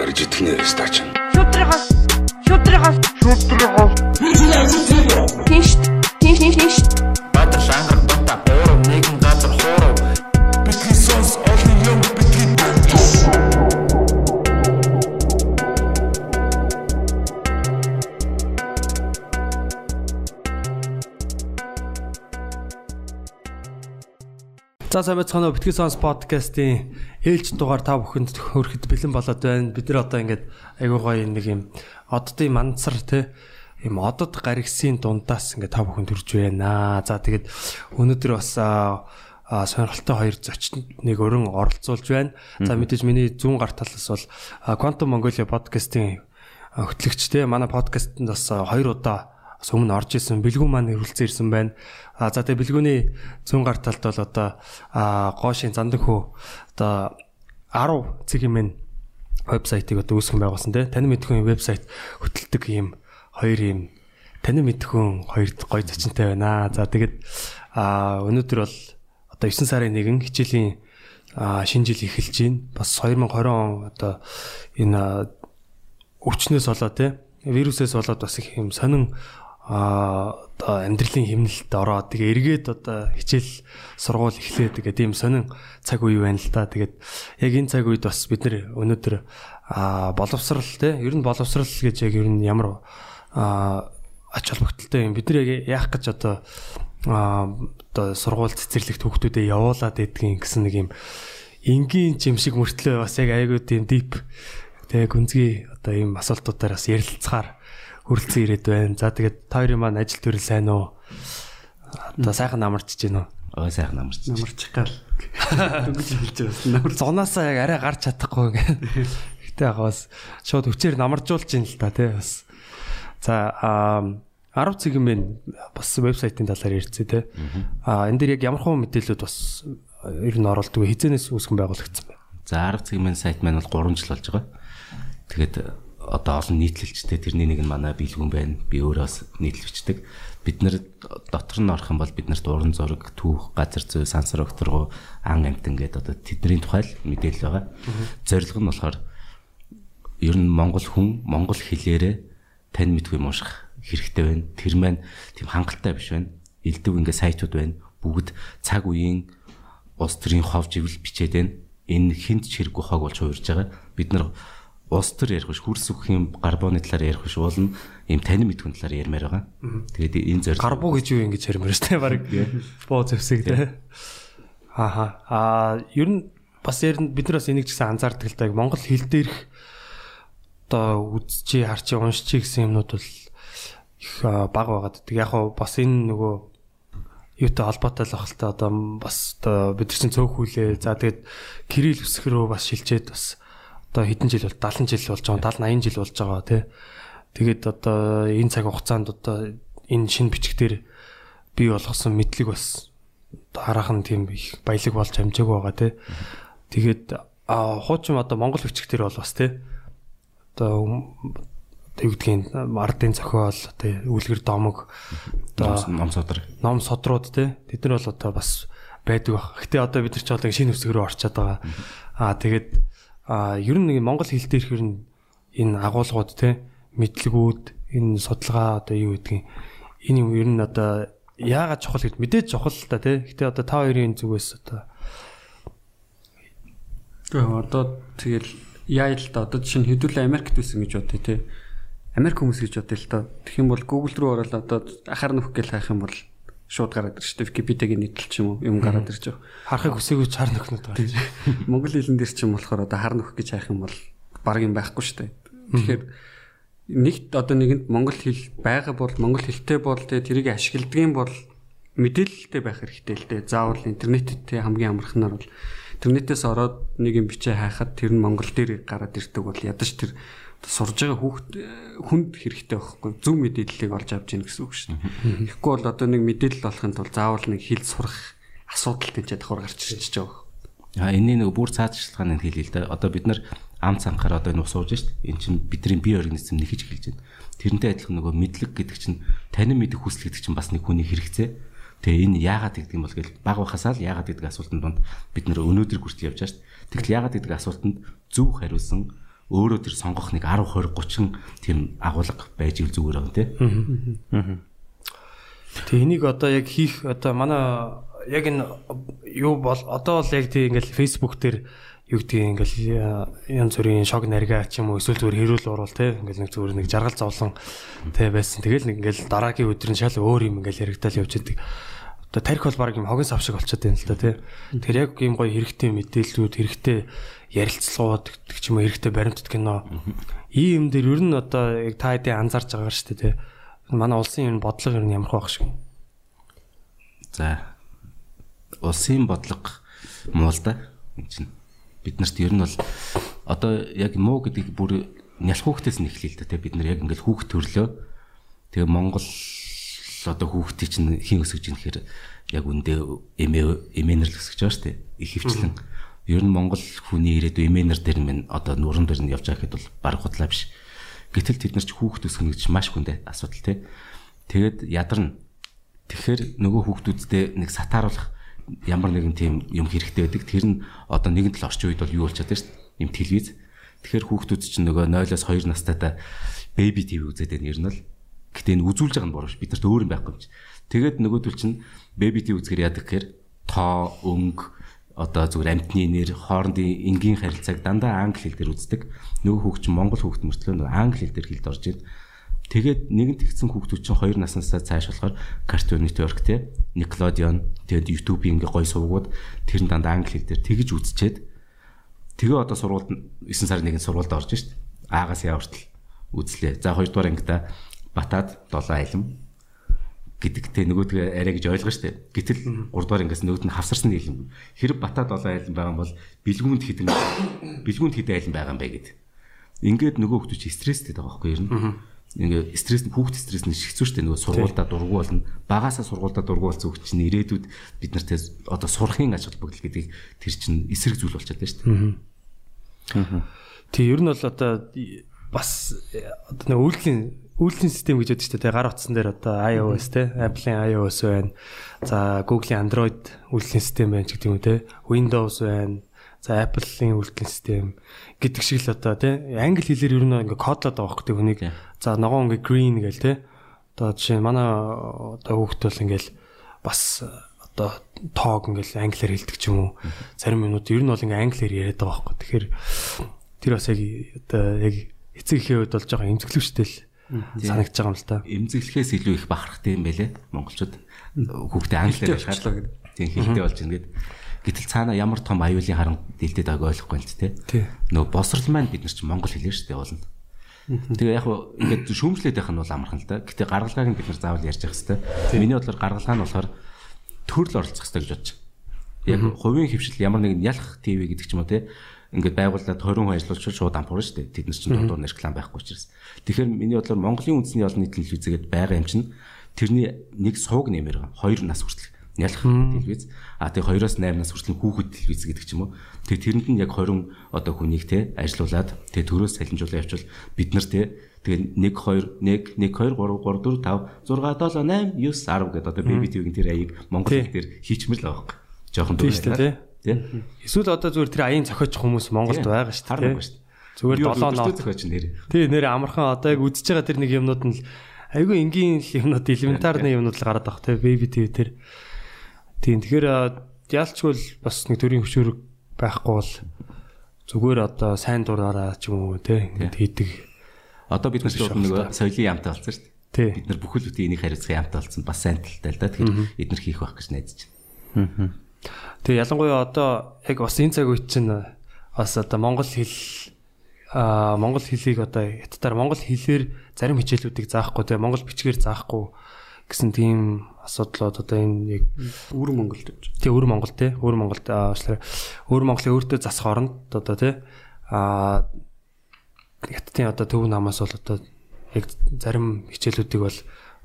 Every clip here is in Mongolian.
Арж итгэнэ стач. Шудрагаас шудрагаас шудрагаас Тинш тинш тинш тинш сайн байцгаана уу. Битгий сонс подкастын ээлж дугаар та бүхэнд хөрөхд бэлэн болоод байна. Бид нар одоо ингээд айгуу гоё нэг юм оддын мандсар те юм одод гаргсын дундаас ингээд та бүхэнд төрж байна. За тэгээд өнөөдөр бас аа сонирхолтой хоёр зочин нэг өрн оролцуулж байна. За мэдээж миний зүүн гар талаас бол Quantum Mongolia подкастын хөтлөгч те манай подкастт бас хоёр удаа бас өмнө орж исэн бэлгүү маань хөрөлцөн ирсэн байна. А за тэгээ бэлгүүний зүүн гар талд бол одоо гоошийн зандан хөө одоо 10 цэг хэмээн вебсайтыг одоо үүсгэн байгуулсан тий. Таны мэдхүйн вебсайт хөтэлдэг ийм хоёр ийм таны мэдхүйн хоёр гоё зочинтой байна. За тэгээд өнөөдөр бол одоо 9 сарын 1 хичээлийн шинэ жил эхэлж байна. Бас 2020 он одоо энэ өвчнөөс болоод тий вирусээс болоод бас их юм сонин а одоо амьдралын хэмнэлд ороод тэгээ эргээд одоо хичээл сургууль эхлэе. Тэгээ тийм сонин цаг үе байна л да. Тэгээд яг энэ цаг үед бас бид нэр өнөөдөр боловсрал те. Ер нь боловсрал гэж яг ер нь ямар ач холбогдолтой юм. Бид нар яг яах гэж одоо одоо сургууль цэцэрлэгт хүүхдүүдэд явуулаад байдгийн гэсэн нэг юм. Энгийн юм шиг мөртлөө бас яг айгуу тийм дип тэгээ гүнзгий одоо ийм асуултуудаар бас ярилцахаар хүрэлцэн ирээд байна. За тэгээд та хоёрын маань ажил төрөл сайн уу? Одоо сайхан намарч гин үү? ой сайхан намарч Намарчих гал. Дөнгөж хэлж байна. Намар зунаасаа яг арай гарч чадахгүй гэх. Гэтэ яг бас шууд өвчээр намаржуулж гин л та тий бас. За аа 10 цэгэн мэн бас вебсайтын талаар ярьцээ тий. Аа энэ дээр яг ямар хөө мэдээлэлүүд бас ер нь оролддог хизэнээс үүсгэн байгуулагдсан байна. За 10 цэгмэн сайт маань бол 3 жил болж байгаа. Тэгээд одоо олон нийтлэлчтэй тэрний нэг нь манай биелгүн байна. Би өөрөө бас нийтлэлчдэг. Бид нэр дотор нь орох юм бол бид нарт уран зураг, түүх, газар зүй, сансар өгтөргөө, ан амтан гэдэг одоо тэдний тухай л мэдээлэл байгаа. Зорилго нь болохоор ер нь монгол хүн монгол хэлээрээ тань мэдгүй юм уушах хэрэгтэй байна. Тэр маань тийм хангалттай биш байна. Илдэг ингээ сайтууд байна. Бүгд цаг үеийн улс төрийн ховж ивэл бичээд байна. Энэ хинт чирэггүй хог болж хуурж байгаа. Бид нар улс төр ярих биш хөрс үхэхийн карбоны талаар ярих биш уулна ийм танин мэдхүн талаар ярмаар байгаа. Тэгээд энэ зорилго Карбу гэж юу ингэж ярмаар штэ баг. Боо зевсэг тий. Ааха. Аа ер нь бас ер нь бид нар бас энийг ч гэсэн анзаардаг л да. Монгол хэл дээрх одоо үзчи харчи уншчи гэсэн юмнууд бол их баг байгаад. Тэг яг хаа бас энэ нөгөө юутай холбоотой л ахalta одоо бас одоо бид нар чинь цөөх хүлээ. За тэгээд кирилл үсэх рүү бас шилжээд бас одоо хэдэн жил бол 70 жил болж байгаа 70 80 жил болж байгаа тий. Тэгээд одоо энэ цаг хугацаанд одоо энэ шин бичгтэр бий болгосон мэдлэг бас хараахан тийм их баялаг болж амжаагүй байгаа тий. Тэгээд хуучин одоо монгол бичгтэр бол бас тий. Одоо тэгвдгийн ардын зохиол одоо үлгэр домог одоо ном содрог ном содрууд тий. Тэд нар бол одоо бас байдаг баг. Гэтэ одоо бид нар ч одоо шинэ рүү орчод байгаа. Аа тэгээд а ер нь нэг монгол хэл дээрх ер нь энэ агуулгууд те мэдлэгүүд энэ судалгаа одоо юу гэдгийг энэ юм ер нь одоо яагаад чухал гэд мэдээж чухал л та те гэтээ одоо та хоёрын зүгээс одоо Тэгээ одоо тэгэл яа л да одоо жишээ нь хэдүүлээ Америкт байсан гэж бодъё те. Америк хүмүүс гэж бодъё л да. Тэгэх юм бол Google руу ороод одоо ахаар нөх гэл хайх юм бол шууд гараад ирж штэ Википедиагийн нийтлэл ч юм уу юм гараад ирж байгаа. харахыг хүсээгүй чар нөхнөд байгаа гэж. Монгол хэлэн дээр ч юм болохоор одоо хар нөх гэж хайх юм бол баг юм байхгүй штэ. Тэгэхээр нэгт одоо нэгэнд монгол хэл байгаа бол монгол хэлтэй бол те тэрийг ашигладаг юм бол мэдээлэлтэй байх хэрэгтэй л дээ. Заавал интернеттэй хамгийн амархнаар бол интернетээс ороод нэг юм бичээ хайхад тэр нь монгол дээр гараад ирдэг бол ядаж тэр сурж байгаа хүүхд хүнд хэрэгтэй байхгүй зөв мэдээллийг олж авч ийн гэсэн үг шүү дээ. Тэгэхгүй бол одоо нэг мэдээлэл олохын тулд заавал нэг хэл сурах асуудал тэнцээ давхар гарч ирчихэж байгаа. А энэний нэг бүр цаашдалгааны хэлээ л да. Одоо бид нар ам цанхаар одоо энэ ус ууж шít. Эн чинь бидний бие организм нэхэж эхэлж байна. Тэрнтэй адилхан нөгөө мэдлэг гэдэг чинь танин мэдэх хүсэл гэдэг чинь бас нэг хүний хэрэгцээ. Тэгээ энэ яагаад гэдэг юм бол гэл баг бахасаа л яагаад гэдэг асуултанд донд бид нөр өнөөдөр хүртэл явж байгаа шүү дээ. Тэгтэл яагаад гэдэг асуултанд зөв хариулсан өөрөө тэр сонгох нэг 10 20 30 тийм агуулга байж ил зүгээр байгаа тий. Тэг энийг одоо яг хийх одоо манай яг энэ юу бол одоо бол яг тийм ингээл Facebook дээр юу гэдгийг ингээл янз бүрийн шог нарга ч юм уу эсвэл зүгээр хэрүүл уруул те ингээл нэг зүгээр нэг жаргал зовлон те байсан. Тэгэл нэг ингээл дараагийн өдрийн шал өөр юм ингээл яригдал явж идэг. Одоо тарих бол баг юм хогон сав шиг болчиход байна л да те. Тэр яг юм гоё хэрэгтэй мэдээллүүд хэрэгтэй ярилцлагууд гэдэг ч юм уу хэрэгтэй баримтат кино. Ийм юм дээр ер нь одоо яг та хэдийн анзаарч байгаа шүү дээ те. Манай улсын ер нь бодлого ер нь ямар байх шиг. За улсын бодлого муу л да. Энд чинь бид нарт ер нь бол одоо яг муу гэдэг бүр нялх хүүхдээс нь эхлэе л да. Бид нар яг ингээл хүүхд төрлөө. Тэгээ Монгол одоо хүүхдийн чинь хин өсөж ийн гэхээр яг үндэ эмээ эмээнэр л өсөж байгаа шүү дээ. Их хөвчлэн. Ер нь Монгол хүний ирээдүй эмээнэр дээр нь одоо нуран дээр нь явж байгаа гэхэд бол баг худлаа биш. Гэтэл тэд нар ч хүүхд өсгөнө гэж маш хүндэ асуудал тий. Тэгээд ядарна. Тэгэхээр нөгөө хүүхдүүдтэй нэг сатааруулах ямар нэгэн тийм юм хэрэгтэй байдаг. Тэр нь одоо нэгэн тал орчин үед бол юу болчиход шүү дээ. Им телевиз. Тэгэхээр хүүхдүүд чинь нөгөө 0-оос 2 настайдаа baby TV үзээд байна ер нь л. Гэтэ энэ үзүүлж байгаа нь буруу ш. Бид нарт өөр юм байхгүй юм чи. Тэгээд нөгөөдөл чинь baby TV үзгээр яадаг гэхээр тоо, өнгө одоо зүгээр амтны нэр, хоорондын энгийн харилцааг дандаа англи хэл дээр үздэг. Нөгөө хүүхд чинь монгол хүүхд мөртлөө нөгөө англи хэл дээр хэлд орж ирд. Тэгээд нэгэн тэгсэн хүүхдүүд чинь хоёр наснасаа цааш болохоор Cartoon Network те Nickelodeon тэгээд YouTube-ийн ингээ гой сувгууд тэр нь дандаа англи хэл дээр тэгж үзчихэд тэгээ одоо сургуульд 9 сарын 1-нд сургуульд орж шít. Аагаас яа хүртэл үзлээ. За хоёрдугаар ангида батаад 7 айлм гэдэгтэй нөгөөдгөө арай гэж ойлгоо штэ. Гэтэл 3 дугаар ангиас нөгөөд нь хавсарсан нийлэм. Хэрэг батаад 7 айлм байгаа бол бэлгүүнд хідэн бэлгүүнд хідэн айлм байгаа юм бэ гэд. Ингээд нөгөө хүмүүс стресстэй байгаа байхгүй юу? ингээ стресс хүүхд стресс нь шигцүү штэ нөгөө сургуульдаа дургу болно багасаа сургуульдаа дургу болсон хүүхд чинь ирээдүйд бид нартай одоо сурахын ач холбогдол гэдэг тэр чинь эсрэг зүйл болчиход байна штэ. Тэг ер нь бол одоо бас одоо нэг үйлдлийн үйлдлийн систем гэж байдаг шүү дээ. Гар утсан дээр одоо iOS те, Apple-ийн iOS байна. За Google-ийн Android үйлдлийн систем байна ч гэдэг юм те. Windows байна. За Apple-ийн үйлдвэрлэлийн систем гэдэг шиг л одоо тий англи хэлээр ер нь ингээ кодлоод байгаа хөөхтэй хүнийг за ногоон ингээ green гээл тий одоо жишээ манай одоо хүүхд бол ингээл бас одоо тоог ингээл англиар хэлдэг ч юм уу зарим минут ер нь бол ингээ англиар яриад байгаа хөөх. Тэгэхээр тэр бас яг одоо яг эцэг эхийн хувьд болж байгаа эмзэглэвчтэй л санагдаж байгаа юм л та. Эмзэглэхээс илүү их бахархтай юм байлээ монголчууд хүүхдээ англиар шаардлага гэдэг. Тийм хэлтэй болж ингээд Гэтэл цаана ямар том аюулын харан дэлдэд байгааг ойлгохгүй л тээ. Нөгөө босрал маань бид нар чинь монгол хэлээр шүү дээ болно. Тэгээ яг ингээд шүүмжлээд байх нь бол амархан л да. Гэтэ гаргалгааг нь бид нар заавал ярьж явах хэрэгтэй. Миний бодлоор гаргалгаа нь болохоор төрөл оролцох хэрэгтэй гэж бодож. Яг хувийн хөвшил ямар нэгэн ялах ТV гэдэг ч юм уу те ингээд байгууллаад 20 хүн ажиллуулж шууд ампуурна шүү дээ. Тэд нар чинь дундуур реклам байхгүй учраас. Тэгэхээр миний бодлоор Монголын үндэсний олон нийтийн телевизэд байгаа юм чинь тэрний нэг сууг нэмэр хоёр нас хүртэл. Ялах телевиз а тэг 2-оос 8-наас хүртэл хүүхэд телевиз гэдэг ч юм уу. Тэг тэрэнд нь яг 20 одоо хүнийг те ажилуулад тэг төрөөс салинжуулаа явуул бид нар те тэгээ 1 2 1 1 2 3 3 4 5 6 7 8 9 10 гэдэг одоо baby tv-ийн тэр аяыг монгол хэл дээр хийчмэр л байгаа юм жоохон дүү те тий. Эсвэл одоо зүгээр тэр аяын зохиож хүмүүс Монголд байгаа шүү дээ. Зүгээр 7 нот. зохиож нэр. Тий нэр амархан одоо яг үдчихэж байгаа тэр нэг юмнууд нь айгүй энгийн юмнууд элементарны юмнууд л гараад байгаа те baby tv тэр. Тийм тэгэхээр ялчгүй бас нэг төрлийн хөшөөрөг байхгүй бол зүгээр одоо сайн дураараа ч юм уу те ингээд хийдэг. Одоо бид шууд нэг соёлын ямтай болсон шүү дээ. Бид нар бүхэл бүтэн энийг хариуцах ямтай болсон бас сайн талтай л да. Тэгэхээр эдгээр хийх байх гэж найдаж байна. Тэгээ ялангуяа одоо яг бас энэ цаг үед чинь бас одоо монгол хэл а монгол хэлийг одоо хятадаар монгол хэлээр зарим хичээлүүдийг заахгүй те монгол бичгээр заахгүй гэсэн тийм асуудлууд одоо энэ яг өвөр Монголд гэж. Тий өвөр Монгол тий өвөр Монголд уучлаарай. Өвөр Монголын өөртөө засах оронд одоо тий а хятадын одоо төв намаас бол одоо яг зарим хичээлүүдийг бол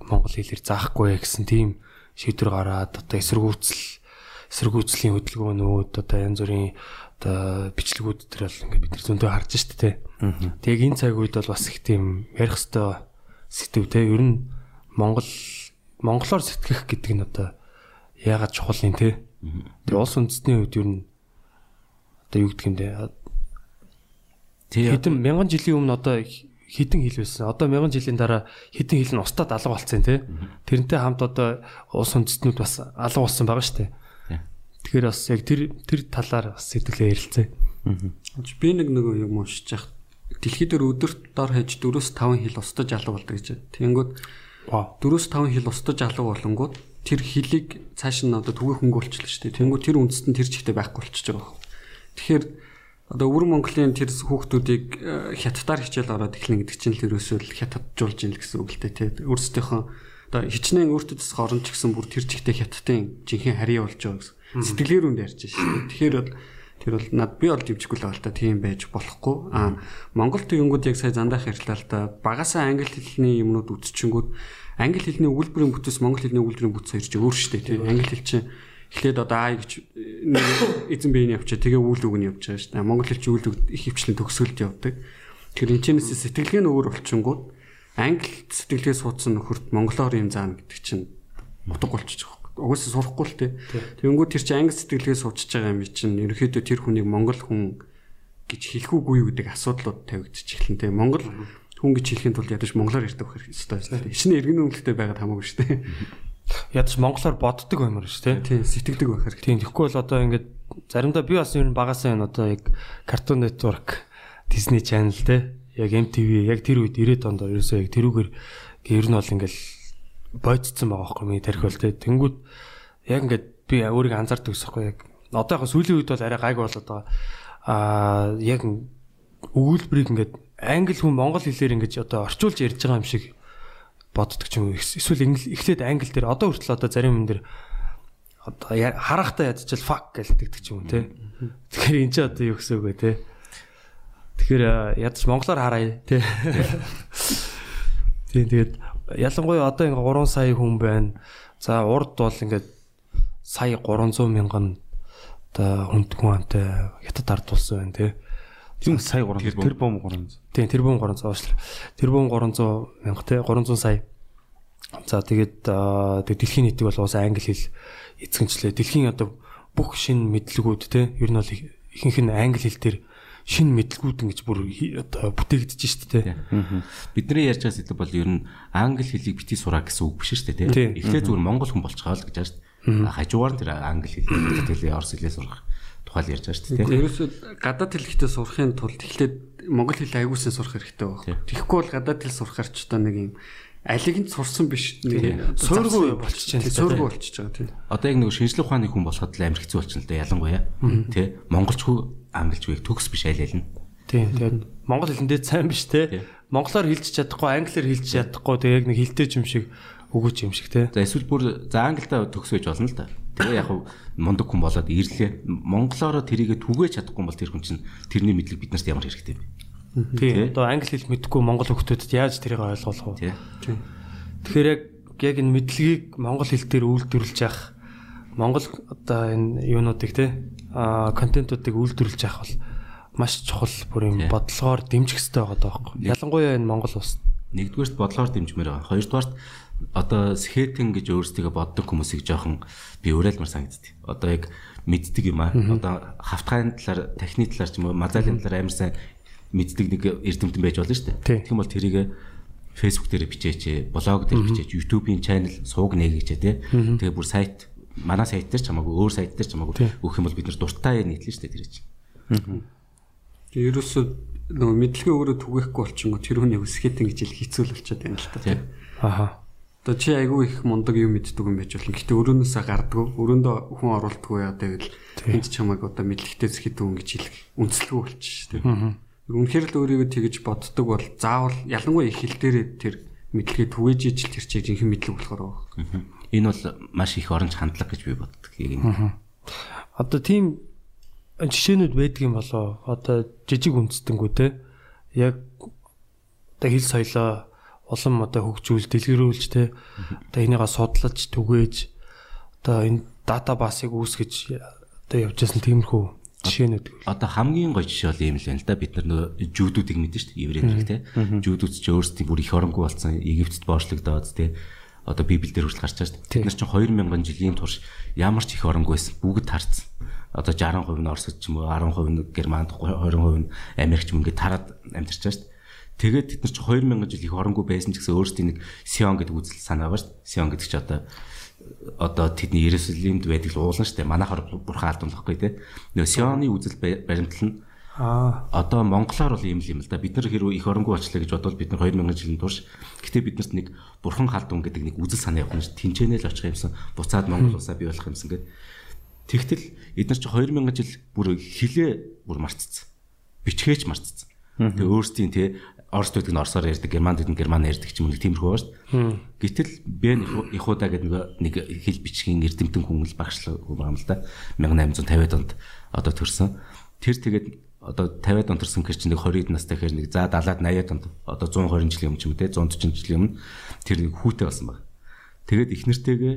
монгол хэлээр заахгүй гэсэн тийм шийдвэр гараад одоо эсэргүүцэл эсэргүүцлийн хөдөлгөөнүүд одоо янз бүрийн одоо бичлэгүүд төр бол ингээд бид нар зөндөө харж штэ тий. Тэг энэ цаг үед бол бас их тийм ярих хэвээр сэтв тий ер нь Монгол монголоор сэтгэх гэдэг нь одоо яагаад чухал юм те. Тэгээ улс үндэстний үед юу н одоо юу гэдэг юм тий Хэдэн мянган жилийн өмнө одоо хідэн хил байсан. Одоо мянган жилийн дараа хідэн хил нь устдад алга болсон те. Тэрнтэй хамт одоо улс үндэстнүүд бас алга болсон байгаа. Тий. Тэгэхээр бас яг тэр тэр талаар бас сэтгэлээ ярилцээ. Би нэг нөгөө юм уншиж яах. Дэлхийд дээр өдөрт дор хэж 4-5 хил устдаж алга болдог гэж. Тэнгүүд Вау. 4-5 хил устдаж алга болонгууд тэр хилийг цааш нь одоо түгэх хөнгө болчихлоо шүү дээ. Тэнгүүд тэр үндэст нь тэр чигтээ байхгүй болчихж байгаа. Тэгэхээр одоо өвөр Монголын тэр хүүхдүүдийг э, хятадаар хичээл ороод эхлэн гэдэг чинь л ерөөсөө л хятаджуулж ийн л гэсэн үг л дээ тий. Өөрсдийнхөө одоо хичнээн өөртөөс хорон ч гэсэн бүр тэр чигтээ хятадын жинхэнэ харьяа болж байгаа гэсэн. Сэтгэлээр үнд ярьж шүү дээ. Тэгэхээр бол тэр бол над би бол дивжгүй л байна л та тийм байж болохгүй. Аа Монгол төгөнгүүд яг сая зандаах ярьлаа л та багасаа англи хэлний юмнууд үтчингүүд англи хэлний өгүүлбэрийн бүтээс монгол хэлний өгүүлбэрийн бүтс хоёр ч өөр шүү дээ тий. Англи хэл чинь эхлээд одоо аа гэж нэг эзэн биений явчаа тэгээ үйл үг нь явж байгаа шүү дээ. Монгол хэл чинь үйл үг их хвчлэн төгсгөлд явдаг. Тэгэхээр энэ чинь сэтгэлгээ нь өөр болчихгонгууд англи сэтгэлгээ суудсан нөхөрт монголоор юм заана гэдэг чинь мутаг болчих. Угсаа сурахгүй л тий. Тэнгүүд тэр чинь англи сэтгэлгээ суучж байгаа юм чинь ерөөхдөө тэр хүнийг монгол хүн гэж хэлэх үгүй юу гэдэг асуудлууд тавигдчих эхлэн тий. Монгол хүн гэж хэлэхийн тулд ядаж монголоор ярьдаг байх хэрэгтэй. Шинэ иргэн үнэлтэд байгаад хамаагүй шүү дээ. Ядаж монголоор боддог баймар шүү те. Тийм сэтгэдэг байх хэрэгтэй. Тийм тэгэхгүй бол одоо ингээд заримдаа би бас ер нь багасаа энэ одоо яг Cartoon Network, Disney Channel те яг MTV яг тэр үед 90-ад онд ерөөсөө яг тэрүүгээр ер нь бол ингээд бойцсон байгаа байхгүй миний тарих бол. Тэнгүүд яг ингээд би өөрийгөө анзаардаг гэсэхгүй яг одоо яг сүүлийн үед бол арай гайг болоод байгаа. Аа яг өгүүлбэрийг ингээд англи хүн монгол хэлээр ингэж одоо орчуулж ярьж байгаа юм шиг боддог ч юм уу эсвэл эхлээд англи дээр одоо хүртэл одоо зарим юм дээр одоо харахтаа ядчил fuck гэлдэг ч юм уу те. Тэгэхээр энэ ч одоо юу гэсэн үг вэ те. Тэгэхээр ядч монголоор хараа те. Тийм тэгээд ялангуяа одоо ингээ 3 сая хүн байна. За урд бол ингээд сая 300 мянган одоо хүнд хүн амтай хятад ард улсан байна те. Тийм сая 300 тэр бом 300. Тийм тэрбум 300 уушлаа. Тэрбум 300 мянга те 300 сая. За тэгээд дэлхийн нийтийг бол уусаа англи хэл эзэгчлээ. Дэлхийн одоо бүх шин мэдлэгүүд те ер нь бол их- ихэнх нь англи хэл дээр шин мэдлэгүүд ингэж бүр одоо бүтээгдэж штэ те. Бидний ярьж байгаа сэдв бол ер нь англи хэлийг бити сураа гэсэн үг биш шүү дээ. Эхлээд зүгээр монгол хүн болчихоо л гэж шүү дээ. Хажуугаар тэр англи хэл тэгэл орос хэлээ сурах тухай л ярьж байгаа шүү дээ. Ерөөсөө гадаад хэл ихтэй сурахын тулд эхлээд монгол хэл аягуулсан сурах хэрэгтэй байх. Тийм. Тэгэхгүй бол гадаад хэл сурахаар ч одоо нэг юм алиг нь сурсан биш нэг Суургүй болчихж байна да, Суургүй тийм. болчихж байгаа тийм. Одоо яг нэг шинжлэх ухааны хүн болоход л амар хэцүү болчихно л дээ ялангуяа тий. Монголчгүй англичгүй төгс биш аль аль нь. Тийм тэгээд монгол хэлэндээ сайн биш Тийм. те. Монголоор хэлж чадахгүй, англиар хэлж чадахгүй тэгээд яг нэг хилтэй юм шиг өгөөч юм шиг те. За эсвэл бүр за англитай төгс байж болно л да. Тэгээ яг мундаг хүн болоод ирлээ. Монголоор тэрийгэ түгээж чадахгүй бол тэр хүн чинь тэрний мэдлэг бид нарт ямар хэрэгтэй вэ? Тийм. Одоо англи хэл мэдэхгүй монгол хүүхдүүдэд яаж тэрийг ойлгох вэ? Тий. Тэгэхээр яг яг энэ мэдлэгийг монгол хэл дээр үйлдвэрлэж явах монгол одоо энэ юунуудыг те контентуудыг үйлдвэрлэж явах бол маш чухал бүр юм бодлогоор дэмжих хэрэгтэй байгаа байхгүй. Ялангуяа энэ монгол улс. Нэгдүгээрт бодлогоор дэмжмээр байгаа. Хоёрдугаарт одоо скетинг гэж өөрсдөө боддог хүмүүсийг жоохон би уриалмар санагддаг. Одоо яг мэддэг юм аа. Одоо хавтгайн талаар, техникийн талаар ч юм уу, мазалын талаар амар сайн мэддэг нэг эрдэмтэн байж болно шүү дээ. Тэгэх юм бол тэрийг Facebook дээр бичээч, блог дээр бичээч, YouTube-ийн channel сууг нэгээч тий. Тэгээ бүр сайт манай сайт дээр ч хамаагүй өөр сайт дээр ч хамаагүй өгөх юм бол бид нар дуртай нийтлэн шүү дээ тэр чинь. Тэгээ ерөөсөө нөгөө мэдлэгээ өөрөө түгээхгүй болчихгоо тэр хүний өсгэтэн гэж л болчиход байна л та. Аха. Одоо чи айгүй их мундаг юм мэддэг юм байж болно. Гэтэ өрөөнөөсөө гардггүй, өрөөндөө хүн оруулдаггүй яа тэгэл энд чамайг одоо мэдлэгтэй зэхит үн гэж хэлэх үнэлэлгүй болчих шүү дээ. Үнэхээр л өөрийгөө тэгэж боддог бол заавал ялангуяа их хэл дээрээ тэр мэдлэгээ түгээж ижил тэр чинь жинхэнэ мэдлэг болохоор байгаа. Мгм. Энэ бол маш их оронч хандлага гэж би боддог. Одоо тийм жишээнүүд байдаг юм болоо. Одоо жижиг үндэстэнгүү те. Яг одоо хэл соёлоо улам одоо хөгжүүл, дэлгэрүүлж те. Одоо энийгээ судлаж, түгээж одоо энэ датабасыг үүсгэж одоо явж байсан тиймэрхүү жишээнүүд. Одоо хамгийн гоё жишээ бол ийм л байна л да. Бид нар нөгөө жүүдүүдийг мэдэн шүү дээ. Еврей нар те. Жүүдүүд ч өөрсдийн бүр их оронгүй болсон. Египтэд боочлогдоод те. Одоо библиэлд хүртэл гарч байгаа шүү дээ. Бид нар чинь 2000 жилийн турш ямар ч их оронгүй байсан. Бүгд тарцсан. Одоо 60% нь Оросд ч юм уу 10% нь Германд 20% нь Америк ч юм ингээд тараад амьдарч байгаа шүү дээ. Тэгээд бид нар чи 2000 жил их оронгүй байсан ч гэсэн өөрсдийн нэг Сион гэдэг үзэл санаа байгаа шүү дээ. Сион гэдэг чи одоо одоо тэдний Иерусалимд байдаг л уулан шүү дээ. Манайхаар бурхан алдуулахгүй те. Нөгөө Сионы үзэл баримтал нь Аа. одоо монголоор бол ийм л юм л да. Бид нар хэрвээ их оронгүй очлаа гэж бодвол бид нар 2000 жилийн турш гэтээ биднэрт нэг бурхан халдун гэдэг нэг үзэл санаа явах нь тэнцэнэ л очих юмсан. Буцаад монгол улсаа бий болох юмсан гэдэг. Тэгтэл эдгээр чи 2000 жил бүр хилээ бүр марцсан. Бичгээч марцсан. Тэгээ өөрсдийн те Орос гэдэг нь орсоор ярьдаг, герман гэдэг нь герман ярьдаг ч юм уу нэг тиймэрхүү ба шүү дээ. Гэтэл Бен Ихуда гэдэг нэг хэл бичгийн эрдэмтэн хүн л багшлаг юм л да. 1850-ад онд одоо төрсэн. Тэр тэгээд одоо 50-ад онд төрсэн гэр чинь нэг 20-д настай гэхээр нэг за 70-ад 80-ад онд одоо 120 жилийн өмнө ч юм те 140 жилийн өмнө тэр нэг хүүтэй болсон баг. Тэгээд их нэртэйгээ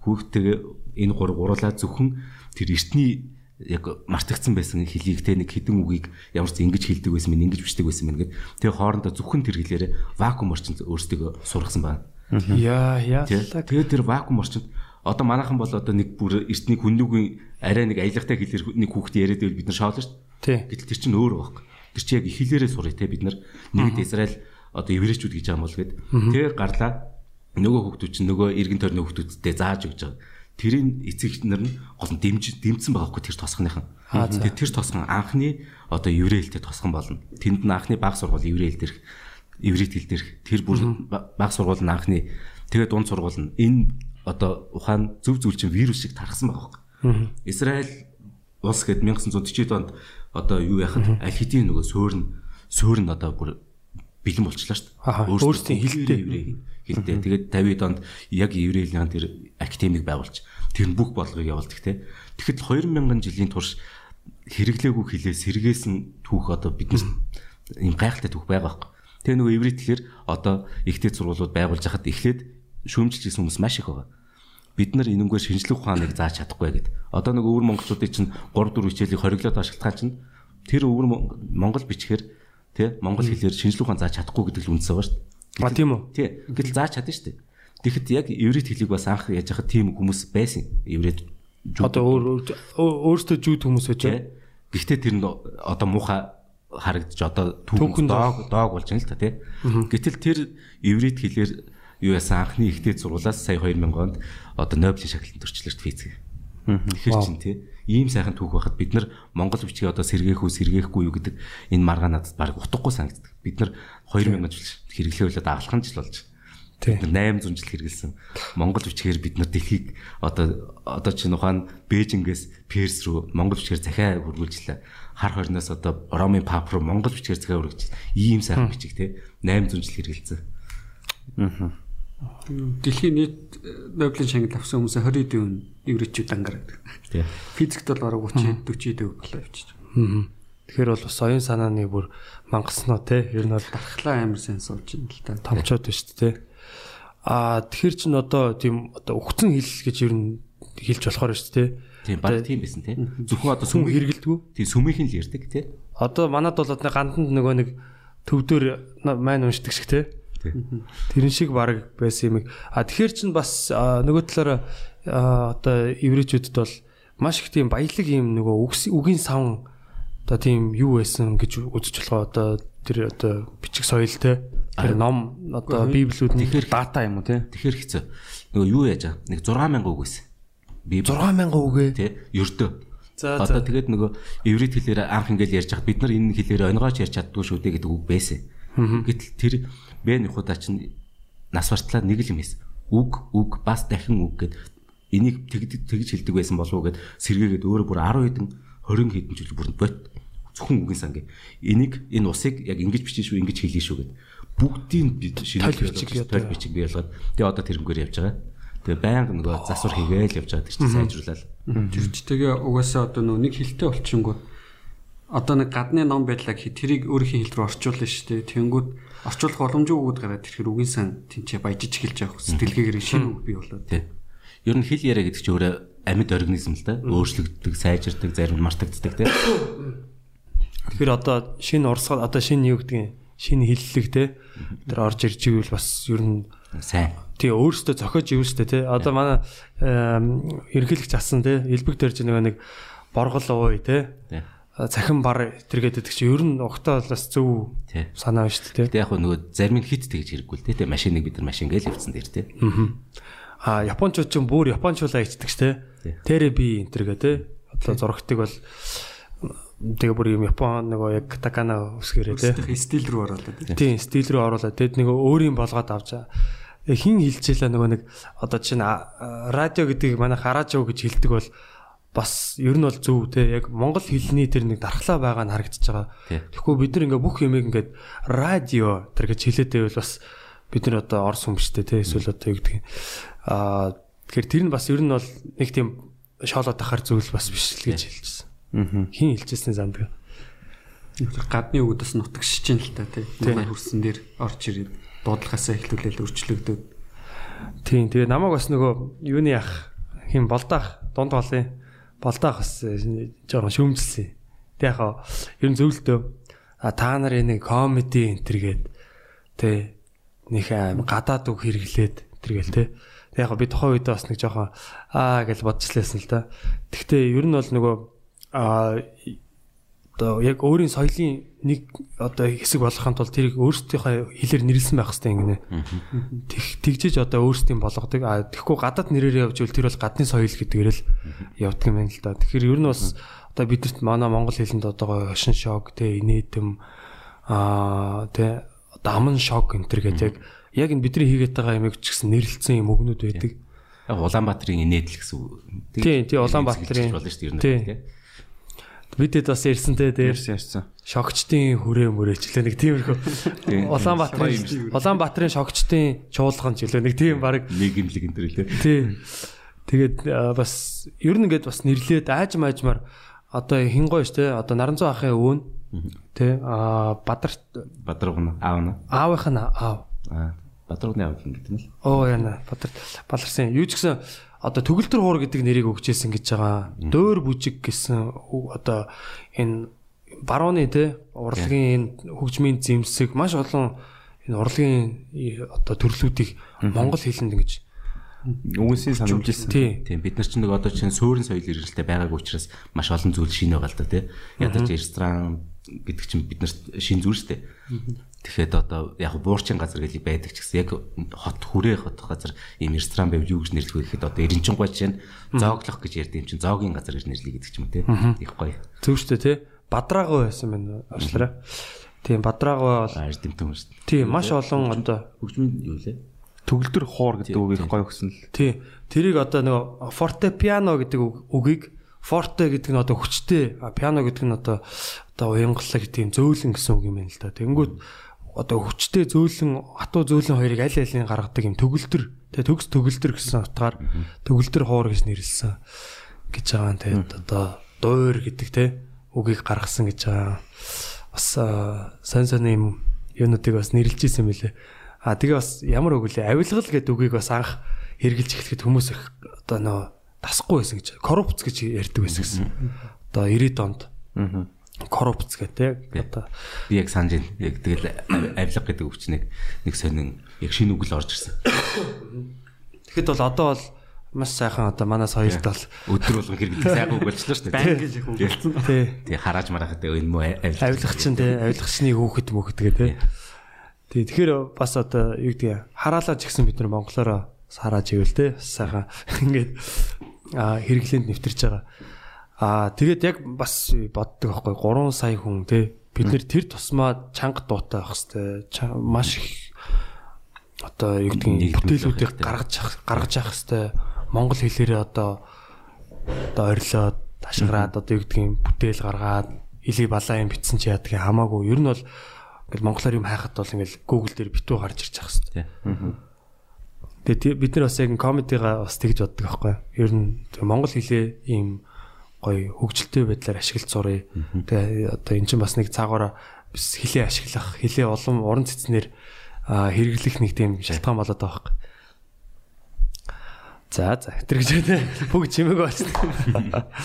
хүүхтэйгээ энэ гур гурлаа зөвхөн тэр эртний яг мартагдсан байсан хэлийг те нэг хідэн үгийг ямар ч ингэж хэлдэг байсан мэн ингэж бичдэг байсан мэн гэд тэгээ хоорондоо зөвхөн тэр хэлээрээ вакуум орчинд өөрсдөө сургасан байна. Яа, яа. Тэгээд тэр вакуум орчинд одоо манайхан бол одоо нэг бүр эртний хүннүүгийн арай нэг аялагтай хэлээр нэг хүүхд яриад байвал бид нар шоолно шүү дээ. Гэтэл тэр чинь өөр байхгүй. Тэр чинь яг хэлээрээ сурыг те бид нар. Нэгд Израиль одоо еврейчүүд гэж байгаа юм бол гээд тэр гарлаа. Нөгөө хүүхдүүд чинь нөгөө эргэн тойрны хүүхдүүдтэй зааж өгч байгаа. Тэрийн эцэг нар нь гол нь дэмж дэмцсэн байгаа хгүй тэр тосгоныхан. Тэгээд тэр тосгон анхны одоо еврей хэлтэй тосгон болно. Тэнд нь анхны баг сургууль еврей хэл дээрх еврей хэл дээрх тэр бүр баг сургууль нь анхны. Тэгээд дунд сургууль нь. Энэ одоо ухаан зөв зүйл чинь вирус шиг тархсан байгаа хгүй. Израиль улс гээд 1940 онд одоо юу яхад аль хэдийн нөгөө суурн суурн одоо бүр бэлэн болчлаа шүү дээ. өөрсдийн хэлтэй. еврей хэлтэй. Тэгээд 50-д онд яг еврейлийн тэр академик байгуулж тэр нь бүх болгыг явуулдаг те. Тэгэхэд 2000 жилийн турш хэрэглээгүй хэлээ сэргээсэн түүх одоо биднес ийм гайхалтай түүх байгаа байхгүй. Тэгээ нөгөө еврей тэгэхээр одоо ихтэй сургуулиуд байгуулж хахад эхлээд шүүмжилж ирсэн хүмүүс маш их байгаа. Бид нар энэнгээр шинжлэх ухааныг зааж чадахгүй гэдэг. Одоо нэг өвөр монголчуудын чинь 3 4 хичээлийг хориглоод ашиглахаа чинь тэр өвөр монгол бичгээр тий монгол хэлээр шинжлэх ухаан зааж чадахгүй гэдэг л үндсээ байгаа шүү дээ. А тийм үү? Тий. Гэтэл зааж чадна шүү дээ. Тэгэхэд яг еврейт хэлийг бас анх яаж хахад тийм хүмүүс байсан. Еврейт Одоо өөр өөр- өөртөө жүүд хүмүүс байж тий. Гэхдээ тэр нь одоо муухай харагдаж одоо түүхэнд доог доог болж байна л та тий. Гэтэл тэр еврейт хэлээр юу яасан анхны ихтэй сургуулаас сая 2000 онд одоо Нобелийн шагналын дээ физик. Тэгэхээр чинь тий ийм сайхан түүх байхад бид нар монгол бичгийг одоо сэргээх үү сэргээхгүй юу гэдэг энэ маргаа надад баг утгагүй санагддаг. Бид нар 2000 жил хэрэглээвлээд агалхан жил болж. Тий. Бид нар 800 жил хэрэгэлсэн. Монгол бичгээр бид нар дэлхийг одоо одоо чинь ухаан Бээжингээс Перс рүү монгол бичгээр захиа хөргүүлжлээ. Хар хорноос одоо Ромын пап руу монгол бичгээр захиа хөргөж. Ийм сайхан бичиг те 800 жил хэрэгэлсэн. Дэлхийн нийт э, Нобелийн шагнал авсан хүмүүсийн 20 хэдэн еврейчүүд ангараад. Тий. Физикт бол бараг 30 40 төв болоо явчих. Тэгэхээр бол бас оюун санааны бүр мангасноо те. Ер нь бол Дархлаа амар сайн сууж байна л та. томчоод байна шүү дээ. Аа тэгэхэр чин одоо тийм одоо өгцөн хэл гэж ер нь хэлж болохоор шүү дээ. Тийм баг тийм байсан те. Зөвхөн одоо Сүм хэрэгэлдэггүй. тийм сүмийнх нь л ярьдаг те. Одоо манад бол одоо ганданд нөгөө нэг төвдөр майн уншдаг шиг те. Тэрэн шиг баг байсан юм. А тэгэхэр чин бас нөгөө талаараа одоо еврейчүүдэд бол маш их тийм баялаг юм нөгөө үгийн савн одоо тийм юу байсан гэж үзэж болох одоо тэр одоо бичиг соёл те. Тэр ном одоо библиуд Тэгэхээр Дата юм уу те? тэгэхээр хэцүү. Нөгөө юу яаж аа? Нэг 6000 үг байсан. Би 6000 үгээ. тий ердөө. За, Одоо тэгээд нөгөө еврейт хэлээр анх ингээл ярьж хад бид нар энэ хэлээр өнгооч ярьж чаддгүй шүү дээ гэдэг үг байсан. Гэтэл тэр бэн ихудаа чинь нас бартлаа нэг л юм хийсэн. Үг үг бас дахин үг гэд энийг тэгж тэгж хэлдэг байсан болов уу гэд сэргээгээд өөрөө бүр 10 хэдэн 20 хэдэн жил бүр бот зөвхөн үгийн сан гэ. Энийг энэ усыг яг ингэж бичиж шүү ингэж хэлээ шүү гэд бүгдийн бид шинэ бичиг ядаа. бичиг бий болгоод тэгээ одоо тэрнгээр явж байгаа. Тэгээ байнга нөгөө засвар хийгээл явж байгаа чинь сайжруулаад. Тэгээ угаасаа одоо нөө нэг хилтэй болчихингууд одоо нэг гадны ном байдлаа хий тэрийг өөрийнхөө хил рүү орчуулна шүү дээ. Тэнгүүд орчуулах боломжгүй өгöd гараад тэрхэр үгийн сан тэнцээ баяжиж эхэлж байгаа хөс дэлгээгэр шинэ үг бий болоод. Тий. Ер нь хэл яриа гэдэг чинь өөрөө амьд организм л да. Өөрчлөгддөг, сайжирдаг, зарим нь мартагддаг тий. Тэгэхээр одоо шинэ урсгал одоо шинэ юу гэдэг нь шинэ хиллэг те тэр орж ирж ивэл бас ер нь Сайн. тий өөрөөсөө зохиож ивэн штэ тий. Одоо манай эм, ерөнхийлөгч асан тий элбэг дөрж нөгөө нэг боргол ууй тий. Цахим бар тэргээд идэх чи ер нь огтоо бас зөв санаа байна штэ тий. Гэтэ яг нөгөө зарим нь хит тэгж хэрэггүй л. Тэ машиныг бид нар машин гээл явцсан дээр тий. А японочууд ч бүр японочуулаа ичдэг штэ. Тий. Тэрэ би энэ тэргээ тий. Одоо зурагтыг бол тэгээ бүр юм япон нөгөө яг такана үсгэрээ. Өөрсдийнхээ стил рүү ороод тий. Тийм, стил рүү оруулаад тэгэд нөгөө өөрийн болгоод авч э, хин хилжээлээ нөгөө нэг одоо чинь радио гэдэг манай хараажоо гэж хэлдэг бол бас ер нь бол зөв те яг монгол хэлний тэр нэг дархлаа байгаа нь харагдаж байгаа. Тэгэхгүй бид нар ингээ бүх юмыг ингээд радио тэр гэж хэлээд байвал бас бид нар одоо орс хүмжтэй те эсвэл одоо юу гэдэг аа тэгэхээр тэр нь бас ер нь бол нэг тийм шоолоод тахаар зүйл бас биш л гэж хэлжсэн. Аа. Хин хэлжсэн замдаг. гадны өгдөөс нутагшиж чинь л та тий. Манай хөрсөн дээр орж ирээд дуудлагаасаа эхлүүлээд өрчлөгдөд. Тийм тэгээ намайг бас нөгөө юуны ах хин болдаах дунд голын болдаах бас э, жоохон шүүмжилсэн. Тэг яг хаа ер нь зөвлөлтөө та нар энэ комеди энтергээд тэ аим гадаад үг хэрэглээд тэргээл тэ. Тэг яг хаа би тухайн үед бас нэг жоохон аа гэж бодчихлээсэн л да. Тэгтээ ер нь бол нөгөө а одоо яг өөрийн соёлын нэг одоо хэсэг болгохын тулд тэрийг өөрсдийнхөө хэлээр нэрлсэн байх хэрэгтэй ингэнэ. Тэг тэгжиж одоо өөрсдийн болгодог. А тэгэхгүй гадаад нэрээр явж ивэл тэр бол гадны соёл гэдгээр л явдаг юм байна л да. Тэгэхээр ер нь бас одоо бидэрт манай монгол хэлэнд одоо хошин шок те инээдэм аа те одоо аман шок энэ төр гэдэг яг энэ бидний хийгээд байгаа юмыг ч гэсэн нэрлэлсэн юм өгнүүд байдаг. Яг Улаанбаатарын инээдл гэсэн үг. Тий, тий, Улаанбаатарын. болно шүү дээ ер нь Тий. тий. Бидэд бас ярьсантэй дээр. Ярьсан ярьсан. шогчдын хүрээ мөрөөчлөө нэг тиймэрхүү Улаанбаатарын Улаанбаатарын шогчдын чуулган үлээ нэг тийм баг. Нэг имлэг энэ төр лээ. тий. Тэгээд бас ер нь ингээд бас нэрлээд ааж маажмаар одоо хин гоё штэ одоо Наранцуу ахын өвөн. Тий а Бадар Бадруугна аав нь. аавынх нь аав. Аа Бадруугны аав гэдэг нь л. оо яна Бадар Баларсан юу ч гэсэн одоо төгөлтөр хуур гэдэг нэрийг өгчээсэн гэж байгаа. Дөөр бүжиг гэсэн одоо энэ барууны тий урлагийн энэ хөгжмийн зэмсэг маш олон энэ урлагийн одоо төрлүүдийг монгол хэлэнд ингэж Үгэнсийн санамжилсан. тий Тийм бид нар ч нэг одоо чинь суурин соёл иргэлтэй байгаагүй учраас маш олон зүйл шинэ байгаа л да тий. Ядаж ресторан гэдэг чинь бид нарт шин зүйл шүү дээ. Тэгэхэд одоо яг буурчин газар гэж байдаг ч гэсэн яг хот хүрээ хот газар ийм ресторан байв юу гэж нэрлэх вэ гэхэд одоо эренчингой чинь зооглох гэж ярьдаг юм чинь зоогийн газар гэж нэрлэе гэдэг ч юм тий. Их гоё. зөв штэ тий бадраагаа байсан байна уучлаарай. Тийм бадраагаа бол Аж дэмтэн шүү дээ. тийм маш олон одоо Хөгжмийн юу лээ? Төгөлдөр хоор гэдэг үгийг гоё өгсөн л. тий тэрийг одоо нөгөө форте пиано гэдэг үг- үгийг форте гэдэг нь одоо хүчтэй пиано гэдэг нь одоо одоо уянгалаг тийм зөөлөн гэсэн үг юм байна л да. Тэнгүүд одоо хүчтэй зөөлөн хатуу зөөлөн хоёрыг аль алийг гаргадаг юм төгөлдөр тий төгс төгөлдөр гэсэн утгаар төгөлдөр хуур гэж нэрлсэн гэж байгаа юм тий одоо дуур гэдэг тий үгийг гаргасан гэж байгаа. Бас сайн сайн юм юунуудыг бас нэрлж ирсэн мөлий. А тэгээ бас ямар үг лээ авилгал гэдэг үгийг бас анх хэрглэж эхлэхэд хүмүүс их одоо нөө тасахгүй байсан гэж коррупц гэж ярьдаг байсан гэсэн. Одоо 90-ад онд Аа. Коррупц гэдэг одоо Би яг санаж байна. Яг тэгэл ав- авилга гэдэг өвчнийг нэг сонин яг шинэ үг л орж ирсэн. тэгэхэд бол одоо бол маш сайхан одоо манай соёлд бол Өдөр болгон хэрэглэх сайхан үг болчихлоо шүү дээ. Банк гэж үг. тий Тэгээ харааж марахад энэ муу авилга. авилгач чинь тий авилгачны хүүхэд мөхөд гэ тий. Тий тэгэхээр бас одоо юу гэдэг хараалаа ч гэсэн бид нар монголоор харааж ивэл тий сайхан ингээд хэрэглээнд нэвтэрч байгаа. А тэгээд яг бас боддог байхгүй 3 сая хүн тий бид нэр тэр тусмаа чанга дуутай байх хэвээр маш их одоо юу гэдгийг бүтээлүүдийг гаргаж гаргаж авах хэвээр монгол хэлээрээ одоо одоо орилоод ташгараад одоо юу гэдгийг бүтээл гаргаад илий балаа юм битсэн чи яадаг хамаагүй. Ер нь бол ингээл монголоор юм хайхад бол ингээл Google дээр битүү гарч ирж байгаа хэвээр. Тэгээ бид нар бас яг комедига бас тэгж боддог байхгүй. Ер нь монгол хэлээ ийм гоё хөгжилтэй байдлаар ашиглаж сурыг. Тэгээ одоо эн чинь бас нэг цаагаараа бас хэлээ ашиглах, хэлээ улам уран цэцнэр хэрэглэх нэг тийм шалтгаан болоод байгаа байхгүй. За за тэр гэж үү бүгд чимээг болчихсон.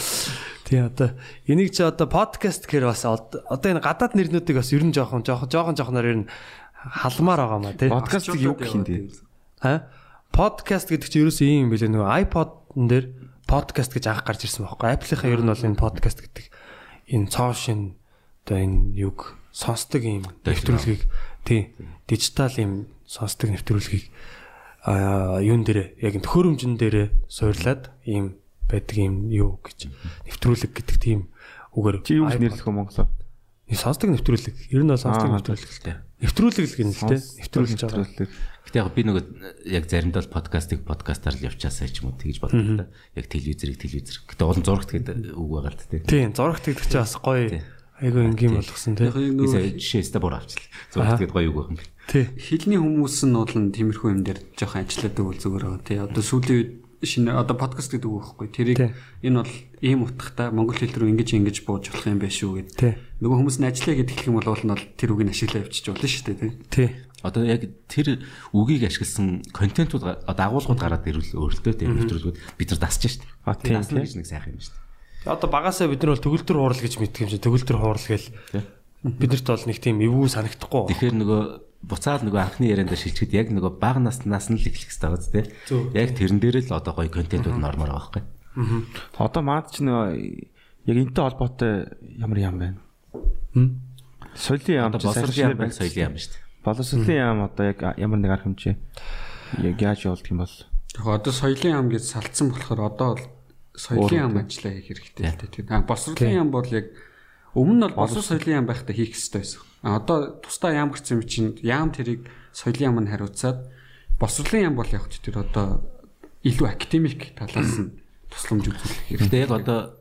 Тий одоо энийг чи одоо подкаст гэхэр бас од- одоо энэ гадаад нэрнүүдийг бас ер нь жоохон жоохон жоохон жоохноор ер нь халмаар байгаа маа тий. Подкастыг юу гэх юм бэ? Аа подкаст гэдэг чинь ерөөсөө ийм юм билээ нөгөө iPod-н дээр подкаст гэж анх гарч ирсэн байхгүй. Apple-ийнхаа ер нь бол энэ подкаст гэдэг энэ цоо шин одоо энэ юг сонсдог ийм нэвтрүүлгийг тий дижитал ийм сонсдог нэвтрүүлгийг аа юун дээр яг энэ төхөөрөмжн дээр суурлаад ийм байдаг ийм юу гэж нэвтрүүлэг гэдэг тийм үгээр Чи юу нэрлэх вэ Монголоор? сонсдог нэвтрүүлэг ер нь бол сонсдог нэвтрүүлэг л дээ. нэвтрүүлэг л гэнэ л те нэвтрүүлж байгаа. Гэтэ яг би нөгөө яг заримдаа л подкастыг подкастаар л явчаасаа ч юм уу тэгж бодлоо та. Яг телевизэрийг телевизэр. Гэтэ олон зурагт гэдэг үг байгаа л дээ. тийм зурагт гэдэг чинь бас гоё айгүй энгийн болгосон те Яг яг Би нөгөө сая жишээ өстө бүр авчлаа. Зурагт гэдэг гоё үг байх юм би. тий хилний хүмүүс нь бол тиймэрхүү юм дээр жоохон ажилладаг бол зүгээр байгаа тий. Одоо сүүлийн үед шинэ одоо подкаст гэдэг үг байхгүй. Тэрийг энэ бол ийм утгатай монгол хэл рүү ингэж ингэж бууж болох юм байх шүү гэд. тий Нөгөө хүмүүс нь ажиллая гэдэг хэлэх юм бол уул нь бол тэр үгийг ашиглаа явчих болно шүү дээ тий. Одоо яг тэр үгийг ашигласан контентууд одоо агуулгууд гараад ирвэл өөрөлтөө тийм нэвтрүүлгүүд бид нар дасж шít. А, тийм, тийм. гэж нэг сайхан юм шít. одоо багасаа бид нар бол төгөлдөр хуурал гэж мэддэг юм чи төгөлдөр хуурал гээл бидэрт бол нэг тийм эвгүй санагдахгүй Тэгэхээр нөгөө буцаад нөгөө анхны ярианда шилжихэд яг нөгөө бага наснаас нь л эхлэх хэрэгтэй байгаа зү Зөв. Яг тэрэн дээр л одоо гоё контентууд нормоор байгаа байхгүй. Одоо маад ч нөө яг энтэй холбоотой ямар юм байна? Соёлын яам сайн яам соёлын яам шүү дээ. Боловсролын яам одоо яг ямар нэг арга хэмжээ яг яаж явуулдаг юм бол Яг одоо соёлын яам гэж салцсан болохоор одоо бол соёлын яам ажиллаа хийх хэрэгтэй л дээ. А босрлын яам бол яг өмнө нь бол босрол соёлын яам байхдаа хийх хэрэгтэй байсан. А одоо тусдаа яам гарсан юм чинь яам тэрийг соёлын яам нь хариуцаад босрлын яам бол яг ч тэр одоо илүү академик талаас нь тусламж үзүүлэх хэрэгтэй. Яг одоо